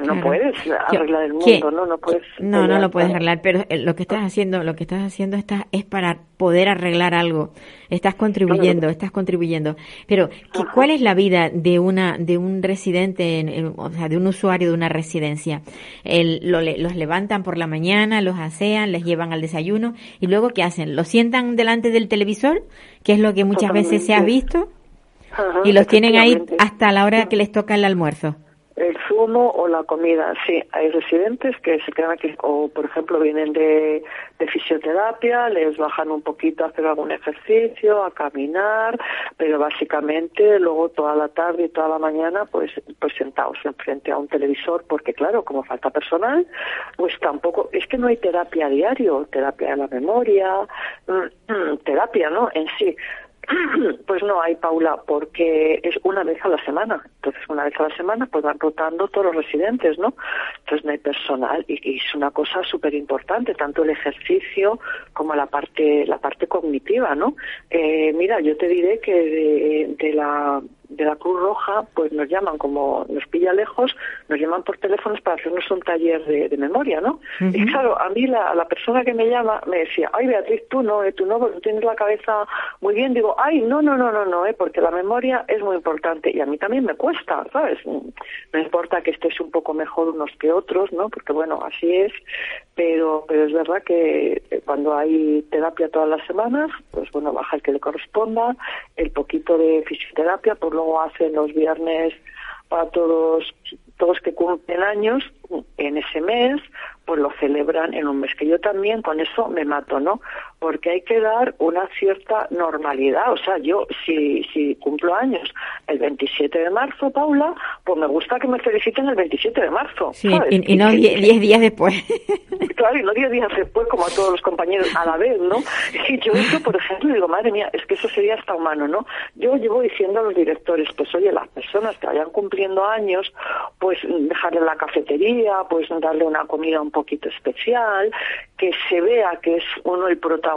S7: no puedes arreglar el mundo, ¿no? No puedes.
S5: No, no lo puedes arreglar, pero eh, lo que estás haciendo, lo que estás haciendo está, es para poder arreglar algo. Estás contribuyendo, estás contribuyendo. Pero, ¿cuál es la vida de una, de un residente, o sea, de un usuario de una residencia? El, lo, los levantan por la mañana, los asean, les llevan al desayuno, y luego, ¿qué hacen? ¿Los sientan delante del televisor? Que es lo que muchas veces se ha visto. y los tienen ahí hasta la hora que les toca el almuerzo
S7: el zumo o la comida. Sí, hay residentes que se quedan aquí, o por ejemplo vienen de, fisioterapia, les bajan un poquito a hacer algún ejercicio, a caminar, pero básicamente luego toda la tarde y toda la mañana pues, pues sentados enfrente a un televisor, porque claro, como falta personal, pues tampoco, es que no hay terapia a diario, terapia de la memoria, mm, mm, terapia, ¿no? En sí. Pues no hay, Paula, porque es una vez a la semana. Entonces, una vez a la semana, pues van rotando todos los residentes, ¿no? Entonces, no hay personal y, es una cosa súper importante, tanto el ejercicio como la parte, la parte cognitiva, ¿no? Eh, mira, yo te diré que de, la, de la Cruz Roja, pues nos llaman, como nos pilla lejos, nos llaman por teléfonos para hacernos un taller de, memoria, ¿no? Y claro, a mí la, la persona que me llama me decía, ay Beatriz, tú no, eh, tú no, porque tienes la cabeza muy bien. Digo, ay, no, no, no, no, no, eh, porque la memoria es muy importante y a mí también me cuesta, ¿sabes? No importa que estés un poco mejor unos que otros, ¿no? Porque bueno, así es, pero, pero es verdad que eh, cuando hay terapia todas las semanas, pues bueno, baja el que le corresponda, el poquito de fisioterapia, pues luego hacen los viernes para todos todos que cumplen años en ese mes, pues lo celebran en un mes que yo también con eso me mato, ¿no? Porque hay que dar una cierta normalidad, o sea, yo si si cumplo años el 27 de marzo, Paula, pues me gusta que me feliciten el 27 de marzo,
S5: sí, Y, no 10 días después.
S7: Claro, y no 10 días después como a todos los compañeros a la vez, ¿no? Y yo eso, por ejemplo, digo, madre mía, es que eso sería hasta humano, ¿no? Yo llevo diciendo a los directores, pues oye, las personas que vayan cumpliendo años, pues dejarle la cafetería, pues darle una comida un poquito especial, que se vea que es uno el protagonista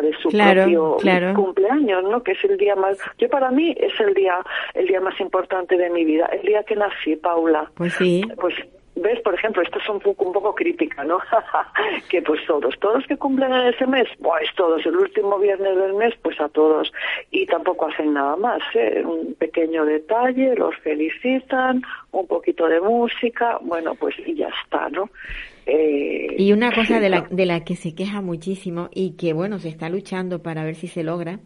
S7: de su propio cumpleaños, ¿no? Que es el día más, yo para mí es el día, el día más importante de mi vida, el día que nací, Paula.
S5: Pues sí.
S7: Pues ves, por ejemplo, esto es un poco, un poco crítica, ¿no? que pues todos, todos que cumplen en ese mes, pues todos, el último viernes del mes, pues a todos. Y tampoco hacen nada más, ¿eh? Un pequeño detalle, los felicitan, un poquito de música, bueno, pues y ya está, ¿no?
S5: Eh, y una cosa de la, de la que se queja muchísimo y que, bueno, se está luchando para ver si se logra,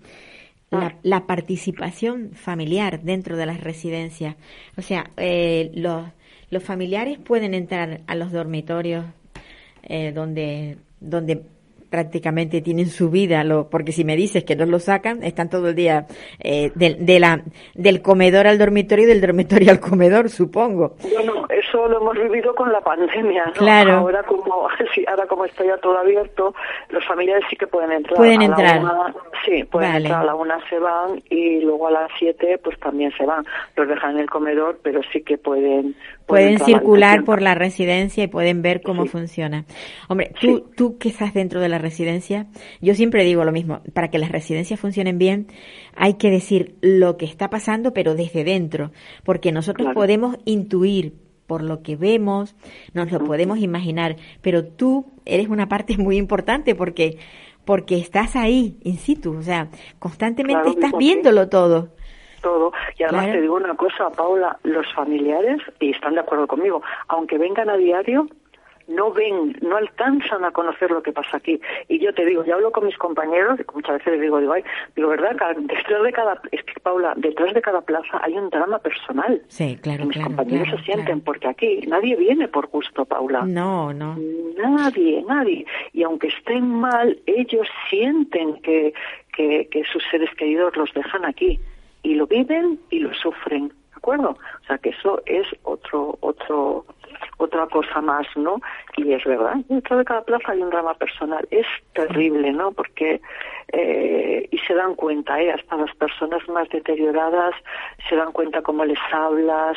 S5: la, ah. la, participación familiar dentro de las residencias. O sea, eh, los los familiares pueden entrar a los dormitorios eh, donde, donde prácticamente tienen su vida, lo, porque si me dices que no lo sacan, están todo el día eh, de, la, del comedor al dormitorio y del dormitorio al comedor, supongo.
S7: Bueno, eso lo hemos vivido con la pandemia, ¿no?
S5: Claro.
S7: Ahora como, sí, ahora como está ya todo abierto, los familiares sí que pueden entrar.
S5: Pueden entrar.
S7: sí, pueden entrar a la una se van y luego a las siete pues también se van. Los dejan en el comedor, pero sí que pueden
S5: pueden circular por la residencia y pueden ver cómo funciona. Hombre, tú, tú que estás dentro de la residencia, yo siempre digo lo mismo, para que las residencias funcionen bien, hay que decir lo que está pasando, pero desde dentro, porque nosotros podemos intuir por lo que vemos, nos lo podemos imaginar, pero tú eres una parte muy importante porque porque estás ahí in situ, o sea, constantemente estás viéndolo todo
S7: todo. Y además te digo una cosa, Paula, los familiares, y están de acuerdo conmigo, aunque vengan a diario, no ven, no alcanzan a conocer lo que pasa aquí. Y yo te digo, yo hablo con mis compañeros, muchas veces les digo, digo, ay, digo, ¿verdad? Detrás de cada, es que Paula, detrás de cada plaza hay un drama personal.
S5: Sí, claro.
S7: mis compañeros se sienten, porque aquí nadie viene por gusto, Paula.
S5: No, no.
S7: Nadie, nadie. Y aunque estén mal, ellos sienten que, que, que sus seres queridos los dejan aquí y lo viven y lo sufren, ¿de acuerdo? O sea que eso es otro, otro, otra cosa más, ¿no? Y es verdad, dentro de cada plaza hay un drama personal. Es terrible, ¿no? Porque, eh, y se dan cuenta, ¿eh? Hasta las personas más deterioradas se dan cuenta cómo les hablas,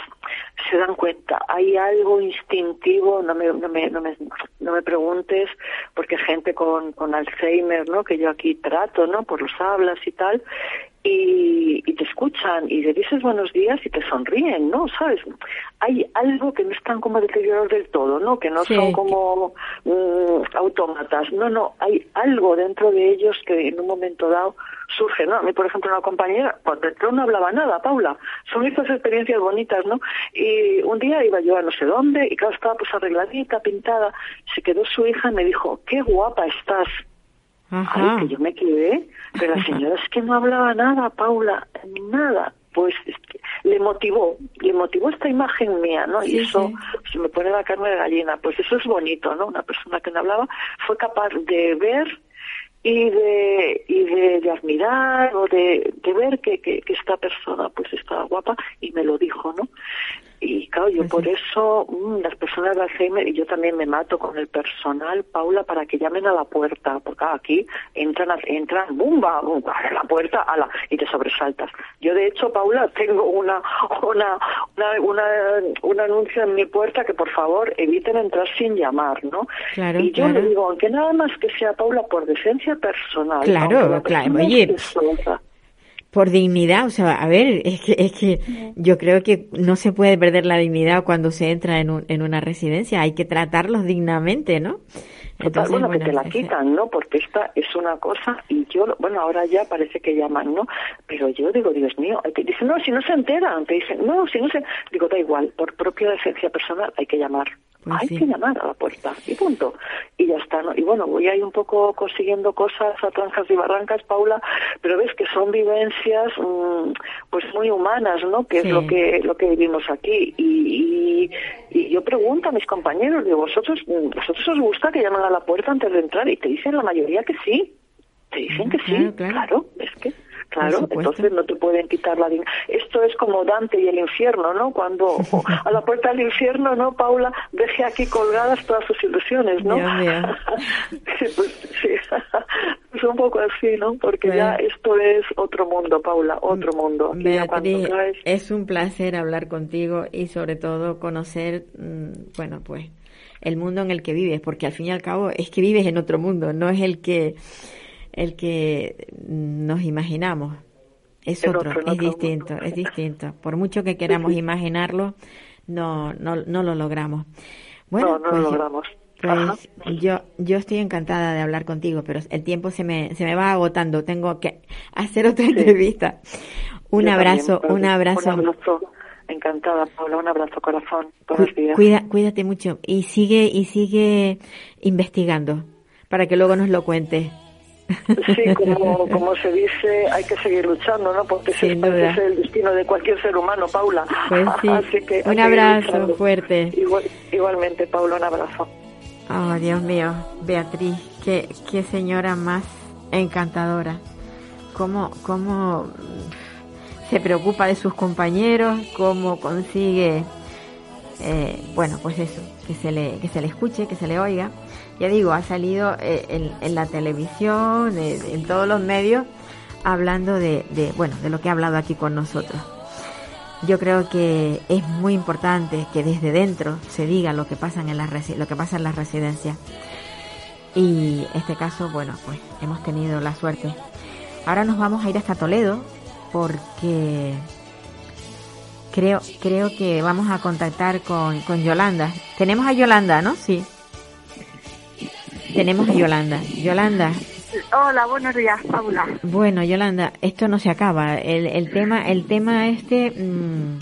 S7: se dan cuenta, hay algo instintivo, no me, no me, no me, no me preguntes, porque gente con, con Alzheimer, ¿no? Que yo aquí trato, ¿no? Por los hablas y tal, y, te escuchan y le dices buenos días y te sonríen, ¿no? ¿Sabes? Hay algo que no están como deteriorados del todo, ¿no? Que no son como mm, autómatas. No, no, hay algo dentro de ellos que en un momento dado surge, ¿no? A mí, por ejemplo, una compañera, cuando entró no hablaba nada, Paula. Son estas experiencias bonitas, ¿no? Y un día iba yo a no sé dónde y claro, estaba pues arregladita, pintada. Se quedó su hija y me dijo, qué guapa estás. Ay, que yo me quedé, pero la señora es que no hablaba nada, Paula, nada. Pues le motivó, le motivó esta imagen mía, ¿no? y eso se me pone la carne de gallina. Pues eso es bonito, ¿no? Una persona que no hablaba fue capaz de ver y de y de, admirar o de, de ver que, que, esta persona pues estaba guapa y me lo dijo no y claro, yo por eso, mm, las personas de Alzheimer, y yo también me mato con el personal, Paula, para que llamen a la puerta, porque aquí entran, entran, bumba, bumba, a la puerta, a la, y te sobresaltas. Yo, de hecho, Paula, tengo una, una, una, una, un anuncio en mi puerta que, por favor, eviten entrar sin llamar, ¿no?
S5: Claro,
S7: y yo le digo, aunque nada más que sea, Paula, por decencia personal.
S5: Claro, claro, oye por dignidad, o sea, a ver, es que, es que yo creo que no se puede perder la dignidad cuando se entra en, un, en una residencia, hay que tratarlos dignamente, ¿no?
S7: Entonces, bueno, que te la quitan, ¿no? Porque esta es una cosa y yo, bueno, ahora ya parece que llaman, ¿no? Pero yo digo, Dios mío, hay que, dicen, no, si no se enteran, te dicen, no, si no se, digo, da igual, por propia decencia personal hay que llamar. Pues hay que llamar a la puerta y punto. Y ya está, ¿no? Y bueno, voy ahí un poco consiguiendo cosas a tranjas y barrancas, Paula, pero ves que son vivencias mm, pues muy humanas, ¿no? Que es lo que lo que vivimos aquí. Y, y, yo pregunto a mis compañeros, digo, ¿vosotros, ¿vosotros os gusta que llamen a la puerta antes de entrar? Y te dicen la mayoría que sí. Te dicen que sí, claro, es que Claro, entonces no te pueden quitar la dignidad. Esto es como Dante y el infierno, ¿no? Cuando a la puerta del infierno, ¿no, Paula? Deje aquí colgadas todas sus ilusiones, ¿no? sí, pues, sí. es un poco así, ¿no? Porque ya esto es otro mundo, Paula, otro mundo.
S5: Beatriz, es un placer hablar contigo y sobre todo conocer, mm, bueno, pues el mundo en el que vives, porque al fin y al cabo es que vives en otro mundo, no es el que el que nos imaginamos. Es otro, es distinto, es distinto. Por mucho que queramos imaginarlo, no, no, no lo logramos.
S7: Bueno, no, no pues, lo logramos.
S5: Pues yo, yo estoy encantada de hablar contigo, pero el tiempo se me, se me va agotando. Tengo que hacer otra entrevista. Un abrazo, un abrazo.
S7: Un abrazo. Encantada, Paula. Un abrazo, corazón. Buenos días.
S5: Cuida, cuídate mucho y sigue, y sigue investigando para que luego nos lo cuentes.
S7: Sí, como, como se dice, hay que seguir luchando, ¿no? Porque ese es el destino de cualquier ser humano, Paula.
S5: Pues sí. que un abrazo fuerte.
S7: igualmente, Paula, un abrazo.
S5: Oh, Dios mío, Beatriz, qué, qué señora más encantadora. Cómo, cómo se preocupa de sus compañeros, cómo consigue, eh, bueno, pues eso, que se le, que se le escuche, que se le oiga ya digo, ha salido eh, en, la televisión, en todos los medios, hablando de, bueno, de lo que ha hablado aquí con nosotros. Yo creo que es muy importante que desde dentro se diga lo que pasa en, la, lo que pasa en las residencias. Y este caso, bueno, pues hemos tenido la suerte. Ahora nos vamos a ir hasta Toledo porque creo, creo que vamos a contactar con, con Yolanda. Tenemos a Yolanda, ¿no? Sí. Tenemos a Yolanda. Yolanda.
S8: Hola, buenos días, Paula.
S5: Bueno, Yolanda, esto no se acaba. El, el tema, el tema este, mm,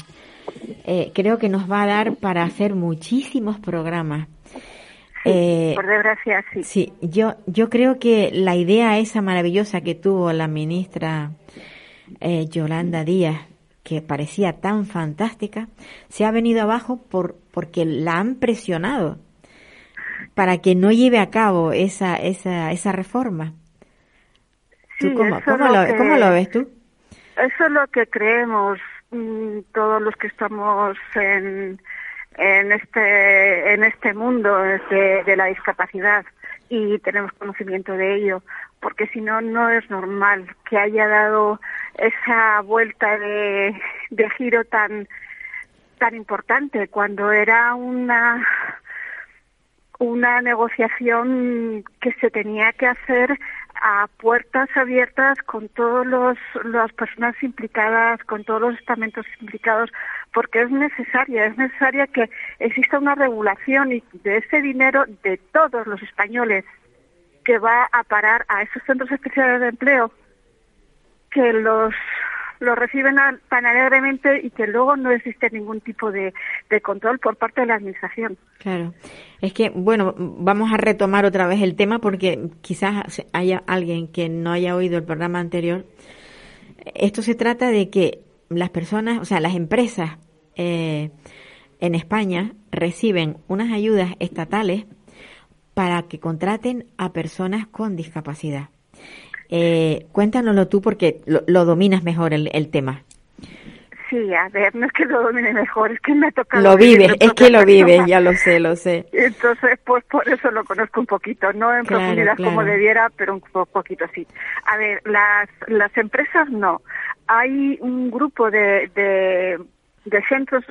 S5: eh, creo que nos va a dar para hacer muchísimos programas.
S8: Eh, por desgracia, sí.
S5: Sí, yo, yo creo que la idea esa maravillosa que tuvo la ministra eh, Yolanda Díaz, que parecía tan fantástica, se ha venido abajo por, porque la han presionado para que no lleve a cabo esa, esa, esa reforma. cómo, lo, ves tú?
S8: Eso es lo que creemos mm, todos los que estamos en, en este en este mundo de, de, la discapacidad y tenemos conocimiento de ello porque si no no es normal que haya dado esa vuelta de, de giro tan tan importante cuando era una una negociación que se tenía que hacer a puertas abiertas con todos los las personas implicadas, con todos los estamentos implicados, porque es necesaria, es necesaria que exista una regulación y de ese dinero de todos los españoles que va a parar a esos centros especiales de empleo que los lo reciben tan alegremente y que luego no existe ningún tipo de, control por parte de la Administración.
S5: Claro. Es que, bueno, vamos a retomar otra vez el tema porque quizás haya alguien que no haya oído el programa anterior. Esto se trata de que las personas, o sea, las empresas eh, en España reciben unas ayudas estatales para que contraten a personas con discapacidad. Eh, cuéntanoslo tú porque lo, dominas mejor el, el, tema.
S8: Sí, a ver, no es que lo domine mejor, es que me ha tocado...
S5: Lo vives, es que lo vives, ya lo sé, lo sé.
S8: Entonces, pues por eso lo conozco un poquito, no en profundidad como debiera, pero un poquito así. A ver, las, las empresas no. Hay un grupo de, de, de centros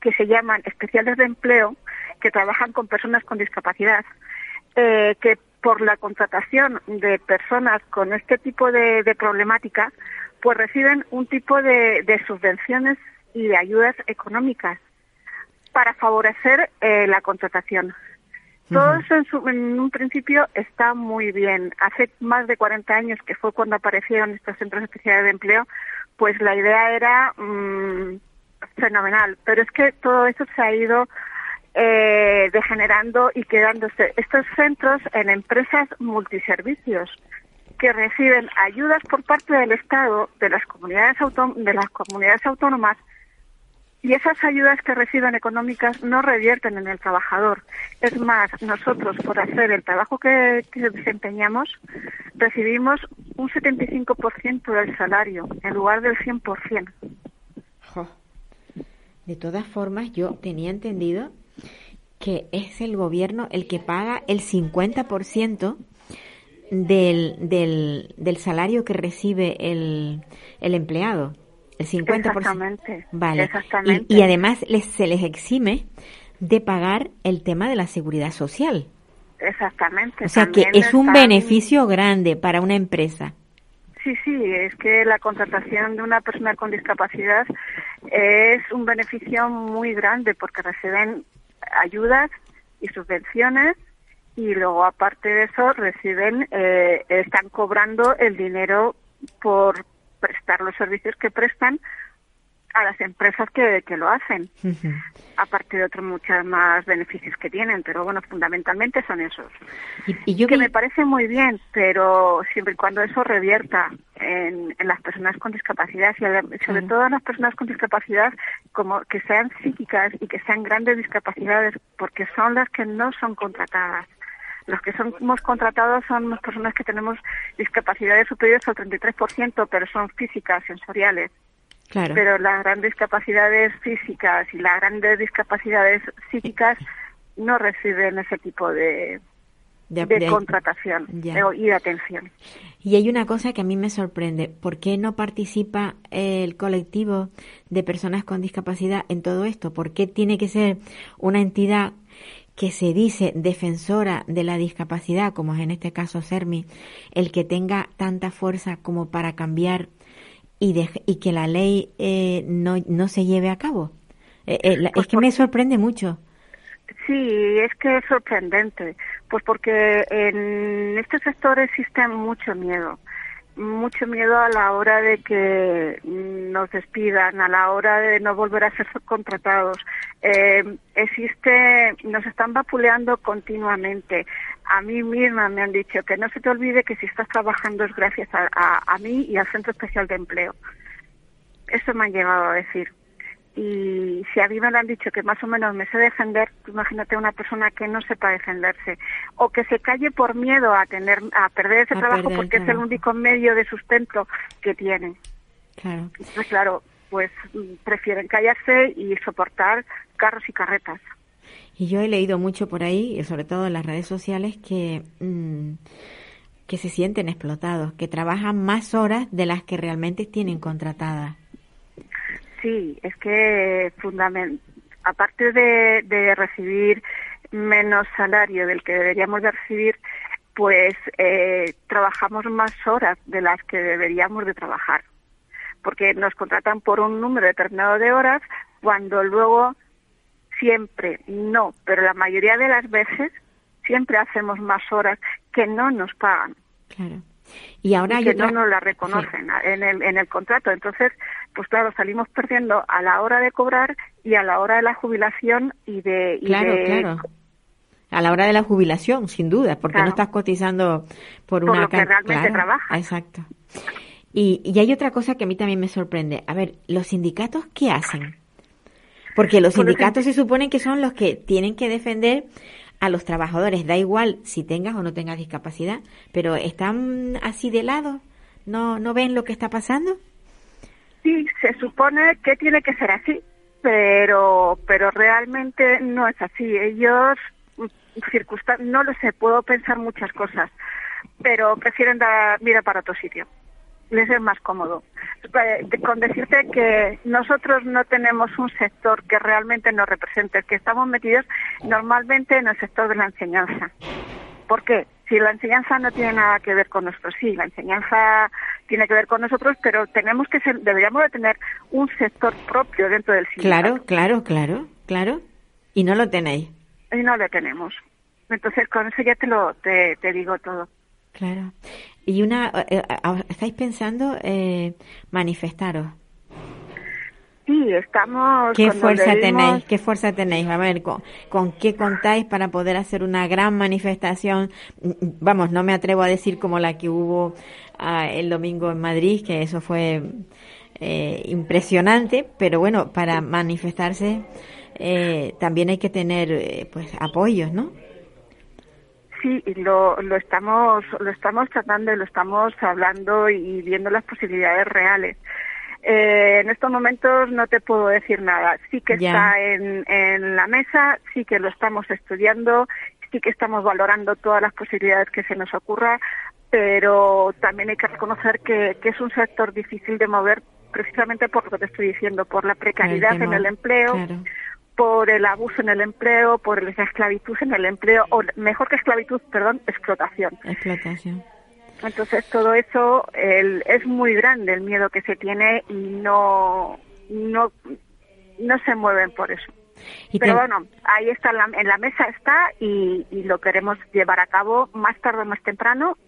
S8: que se llaman especiales de empleo, que trabajan con personas con discapacidad, eh, que por la contratación de personas con este tipo de, problemática, pues reciben un tipo de, de subvenciones y de ayudas económicas para favorecer eh, la contratación. Todo eso en, su- en un principio está muy bien. Hace más de 40 años, que fue cuando aparecieron estos centros especiales de empleo, pues la idea era mm, fenomenal. Pero es que todo eso se ha ido eh, degenerando y quedándose estos centros en empresas multiservicios que reciben ayudas por parte del Estado, de las comunidades, de las comunidades autónomas, y esas ayudas que reciben económicas no revierten en el trabajador. Es más, nosotros por hacer el trabajo que, desempeñamos recibimos un 75% del salario en lugar del 100%.
S5: Jo. De todas formas, yo tenía entendido que es el gobierno el que paga el 50% del, del, del salario que recibe el, el empleado. El 50%.
S8: Exactamente.
S5: Vale.
S8: Exactamente.
S5: Y, y además les, se les exime de pagar el tema de la seguridad social.
S8: Exactamente.
S5: O sea que es un
S8: están-
S5: beneficio grande para una empresa.
S8: Sí, sí, es que la contratación de una persona con discapacidad es un beneficio muy grande porque reciben ayudas y subvenciones y luego aparte de eso reciben, eh, están cobrando el dinero por prestar los servicios que prestan a las empresas que, que lo hacen,
S5: Ujú.
S8: aparte de otros muchos más beneficios que tienen, pero bueno, fundamentalmente son esos
S5: Y, y yo
S8: que
S5: vi-
S8: me parece muy bien, pero siempre y cuando eso revierta en, en las personas con discapacidad y sobre
S5: Claro.
S8: todo en las personas con discapacidad como que sean psíquicas y que sean grandes discapacidades porque son las que no son contratadas. Los que somos contratados son las personas que tenemos discapacidades superiores al 33%, pero son físicas, sensoriales.
S5: claro.
S8: Pero las grandes discapacidades físicas y las grandes discapacidades psíquicas no reciben ese tipo de,
S5: De-
S8: de
S5: de-
S8: contratación
S5: Ya.
S8: eh, y de atención.
S5: Y hay una cosa que a mí me sorprende. ¿Por qué no participa el colectivo de personas con discapacidad en todo esto? ¿Por qué tiene que ser una entidad que se dice defensora de la discapacidad, como es en este caso CERMI, el que tenga tanta fuerza como para cambiar y, dej- y que la ley eh, no, no se lleve a cabo? Eh, eh, la-
S8: Pues
S5: es que me sorprende mucho.
S8: Sí, es que es sorprendente, pues porque en este sector existe mucho miedo, mucho miedo a la hora de que nos despidan, a la hora de no volver a ser contratados. Eh, existe, nos están vapuleando continuamente. A mí misma me han dicho que no se te olvide que si estás trabajando es gracias a, a- a mí y al Centro Especial de Empleo. Eso me han llegado a decir. Y si a mí me lo han dicho que más o menos me sé defender, tú imagínate una persona que no sepa defenderse o que se calle por miedo a tener a perder ese
S5: A
S8: trabajo
S5: perder
S8: porque es el único medio de sustento que tiene.
S5: Claro.
S8: Pues claro, pues mm, prefieren callarse y soportar carros y carretas.
S5: Y yo he leído mucho por ahí, y sobre todo en las redes sociales, que, mm, que se sienten explotados, que trabajan más horas de las que realmente tienen contratadas.
S8: Sí, es que aparte de, de recibir menos salario del que deberíamos de recibir, pues eh, trabajamos más horas de las que deberíamos de trabajar, porque nos contratan por un número determinado de horas cuando luego siempre, no, pero la mayoría de las veces siempre hacemos más horas que no nos pagan
S5: Claro. Y ahora
S8: y que
S5: otra-
S8: no nos la reconocen en, el, en el contrato. Entonces, pues claro, salimos perdiendo a la hora de cobrar y a la hora de la jubilación y de... y
S5: Claro,
S8: de-
S5: claro. A la hora de la jubilación, sin duda, porque
S8: Claro.
S5: no estás cotizando por,
S8: Por
S5: una
S8: lo que realmente
S5: claro,
S8: trabajas.
S5: Exacto. Y, y hay otra cosa que a mí también me sorprende. A ver, ¿los sindicatos qué hacen? Porque los
S8: Pues
S5: sindicatos se suponen que son los que tienen que defender a los trabajadores, da igual si tengas o no tengas discapacidad, pero están así de lado, no, no ven lo que está pasando.
S8: Sí, se supone que tiene que ser así, pero, pero realmente no es así. Ellos, mm, circunstan- no lo sé, puedo pensar muchas cosas, pero prefieren dar vida para otro sitio. Les es más cómodo. Eh, Con decirte que nosotros no tenemos un sector que realmente nos represente, que estamos metidos normalmente en el sector de la enseñanza. ¿Por qué? Si la enseñanza no tiene nada que ver con nosotros, sí, la enseñanza tiene que ver con nosotros, pero tenemos que ser, deberíamos de tener un sector propio dentro del sindicato.
S5: Claro, claro, claro, claro. Y no lo tenéis.
S8: Y no lo tenemos. Entonces, con eso ya te lo te, te digo todo.
S5: Claro. Y una, eh, eh, ¿estáis pensando eh, manifestaros?
S8: Sí, estamos.
S5: ¿Qué fuerza tenéis? ¿Qué fuerza tenéis? A ver, ¿con, ¿con, qué contáis para poder hacer una gran manifestación? Vamos, no me atrevo a decir como la que hubo ah, el domingo en Madrid, que eso fue eh, impresionante, pero bueno, para manifestarse eh, también hay que tener eh, pues apoyos, ¿no?
S8: Sí, lo, lo estamos lo estamos tratando y lo estamos hablando y viendo las posibilidades reales. Eh, en estos momentos no te puedo decir nada. Sí que está en, en la mesa, sí que lo estamos estudiando, sí que estamos valorando todas las posibilidades que se nos ocurra, pero también hay que reconocer que, que es un sector difícil de mover precisamente por lo que te estoy diciendo, por la precariedad en el empleo, por el abuso en el empleo, por la esclavitud en el empleo, o mejor que esclavitud, perdón, explotación.
S5: Explotación.
S8: Entonces todo eso el, es muy grande el miedo que se tiene y no no no se mueven por eso. Pero bueno, ahí está en la, en la mesa está y, y, lo queremos llevar a cabo más tarde o más temprano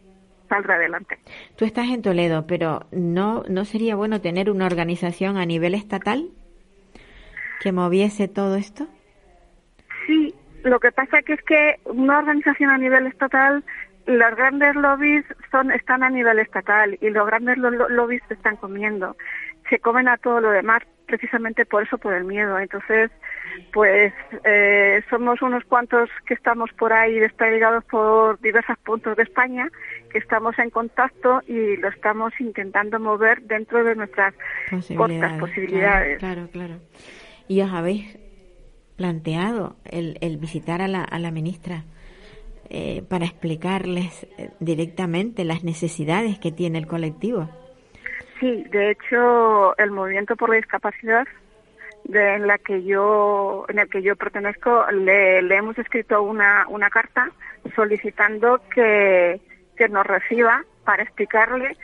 S8: saldrá adelante.
S5: Tú estás en Toledo, pero no no sería bueno tener una organización a nivel estatal que moviese todo esto.
S8: Sí, lo que pasa que es que una organización a nivel estatal los grandes lobbies son están a nivel estatal y los grandes lobbies se están comiendo. Se comen a todo lo demás precisamente por eso, por el miedo. Entonces, pues eh, somos unos cuantos que estamos por ahí desplegados por diversos puntos de España, que estamos en contacto y lo estamos intentando mover dentro de nuestras cortas posibilidades.
S5: Claro, claro, ¿Y os habéis planteado el, el visitar a la, a la ministra? Eh, para explicarles eh, directamente las necesidades que tiene el colectivo.
S8: Sí, de hecho, el movimiento por la discapacidad de, en la que yo en el que yo pertenezco le, hemos escrito una, una carta solicitando que, que nos reciba para explicarle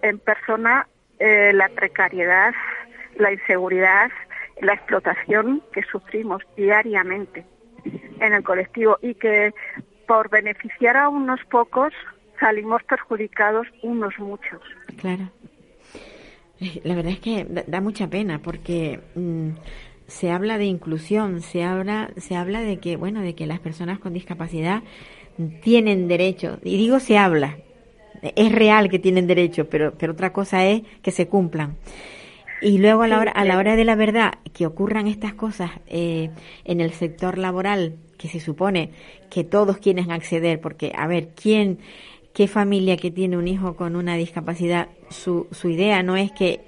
S8: en persona eh, la precariedad, la inseguridad, la explotación que sufrimos diariamente en el colectivo y que por beneficiar a unos pocos salimos perjudicados unos muchos.
S5: Claro. Eh, la verdad es que da, mucha pena porque mm, se habla de inclusión, se habla, se habla de que, bueno, de que las personas con discapacidad tienen derecho. Y digo se habla, es real que tienen derecho, pero, pero otra cosa es que se cumplan. Y luego a la hora, a la hora de la verdad que ocurran estas cosas eh, en el sector laboral que se supone que todos quieren acceder, porque, a ver, ¿quién, qué familia que tiene un hijo con una discapacidad, su, su idea no es que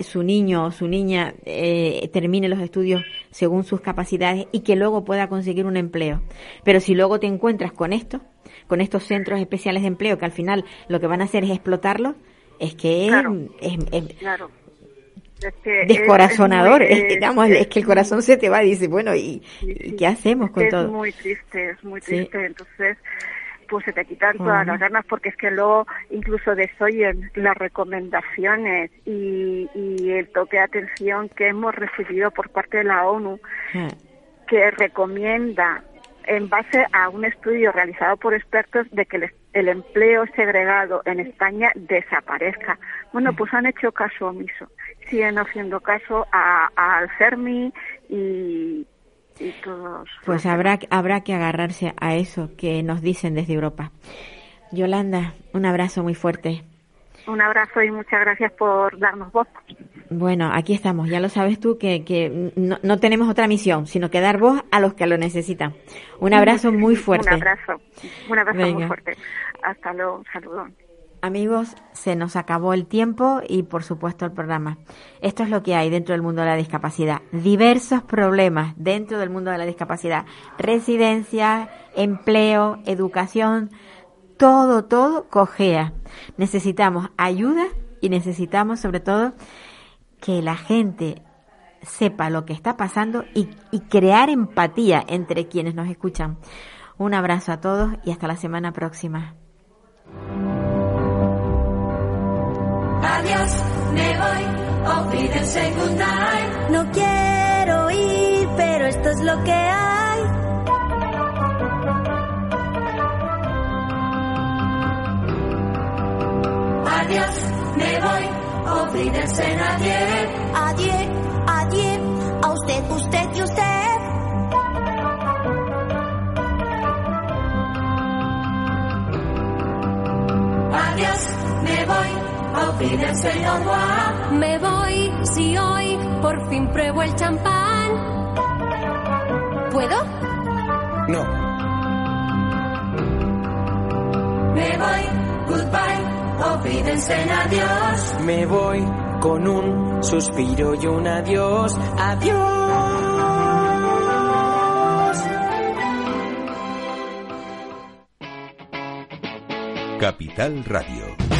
S5: su niño o su niña eh, termine los estudios según sus capacidades y que luego pueda conseguir un empleo. Pero si luego te encuentras con esto, con estos centros especiales de empleo que al final lo que van a hacer es explotarlos, es que es,
S8: claro
S5: descorazonador, es, que, digamos, es que el corazón se te va y dice, bueno, ¿y, qué hacemos con todo?
S8: Es muy triste, es muy triste, entonces pues se te quitan todas las ganas porque es que luego incluso desoyen las recomendaciones y, y el toque de atención que hemos recibido por parte de la ONU que recomienda en base a un estudio realizado por expertos de que el, empleo segregado en España desaparezca. Bueno, pues han hecho caso omiso. Siguen haciendo caso al CERMI y, y todos.
S5: Pues habrá, habrá que agarrarse a eso que nos dicen desde Europa. Yolanda, un abrazo muy fuerte.
S8: Un abrazo y muchas gracias por darnos voz.
S5: Bueno, aquí estamos. Ya lo sabes tú que, que no, tenemos otra misión, sino que dar voz a los que lo necesitan. Un abrazo muy fuerte.
S8: Un abrazo. Un abrazo muy fuerte. Hasta luego. Saludos.
S5: Amigos, se nos acabó el tiempo y por supuesto el programa. Esto es lo que hay dentro del mundo de la discapacidad. Diversos problemas dentro del mundo de la discapacidad. Residencia, empleo, educación, todo, todo cojea. Necesitamos ayuda y necesitamos sobre todo que la gente sepa lo que está pasando y, y, crear empatía entre quienes nos escuchan. Un abrazo a todos y hasta la semana próxima.
S3: Adiós, me voy, auf Wiedersehen, goodnight. No quiero ir, pero esto es lo que hay. Adiós, me voy, auf Wiedersehen, adiós. Adiós, adiós, a usted, usted y usted. Adiós, me voy, Me voy, si hoy por fin pruebo el champán. ¿Puedo?
S9: No.
S3: Me voy, goodbye, auf Wiedersehen, adiós.
S9: Me voy con un suspiro y un adiós. Adiós.
S10: Capital Radio.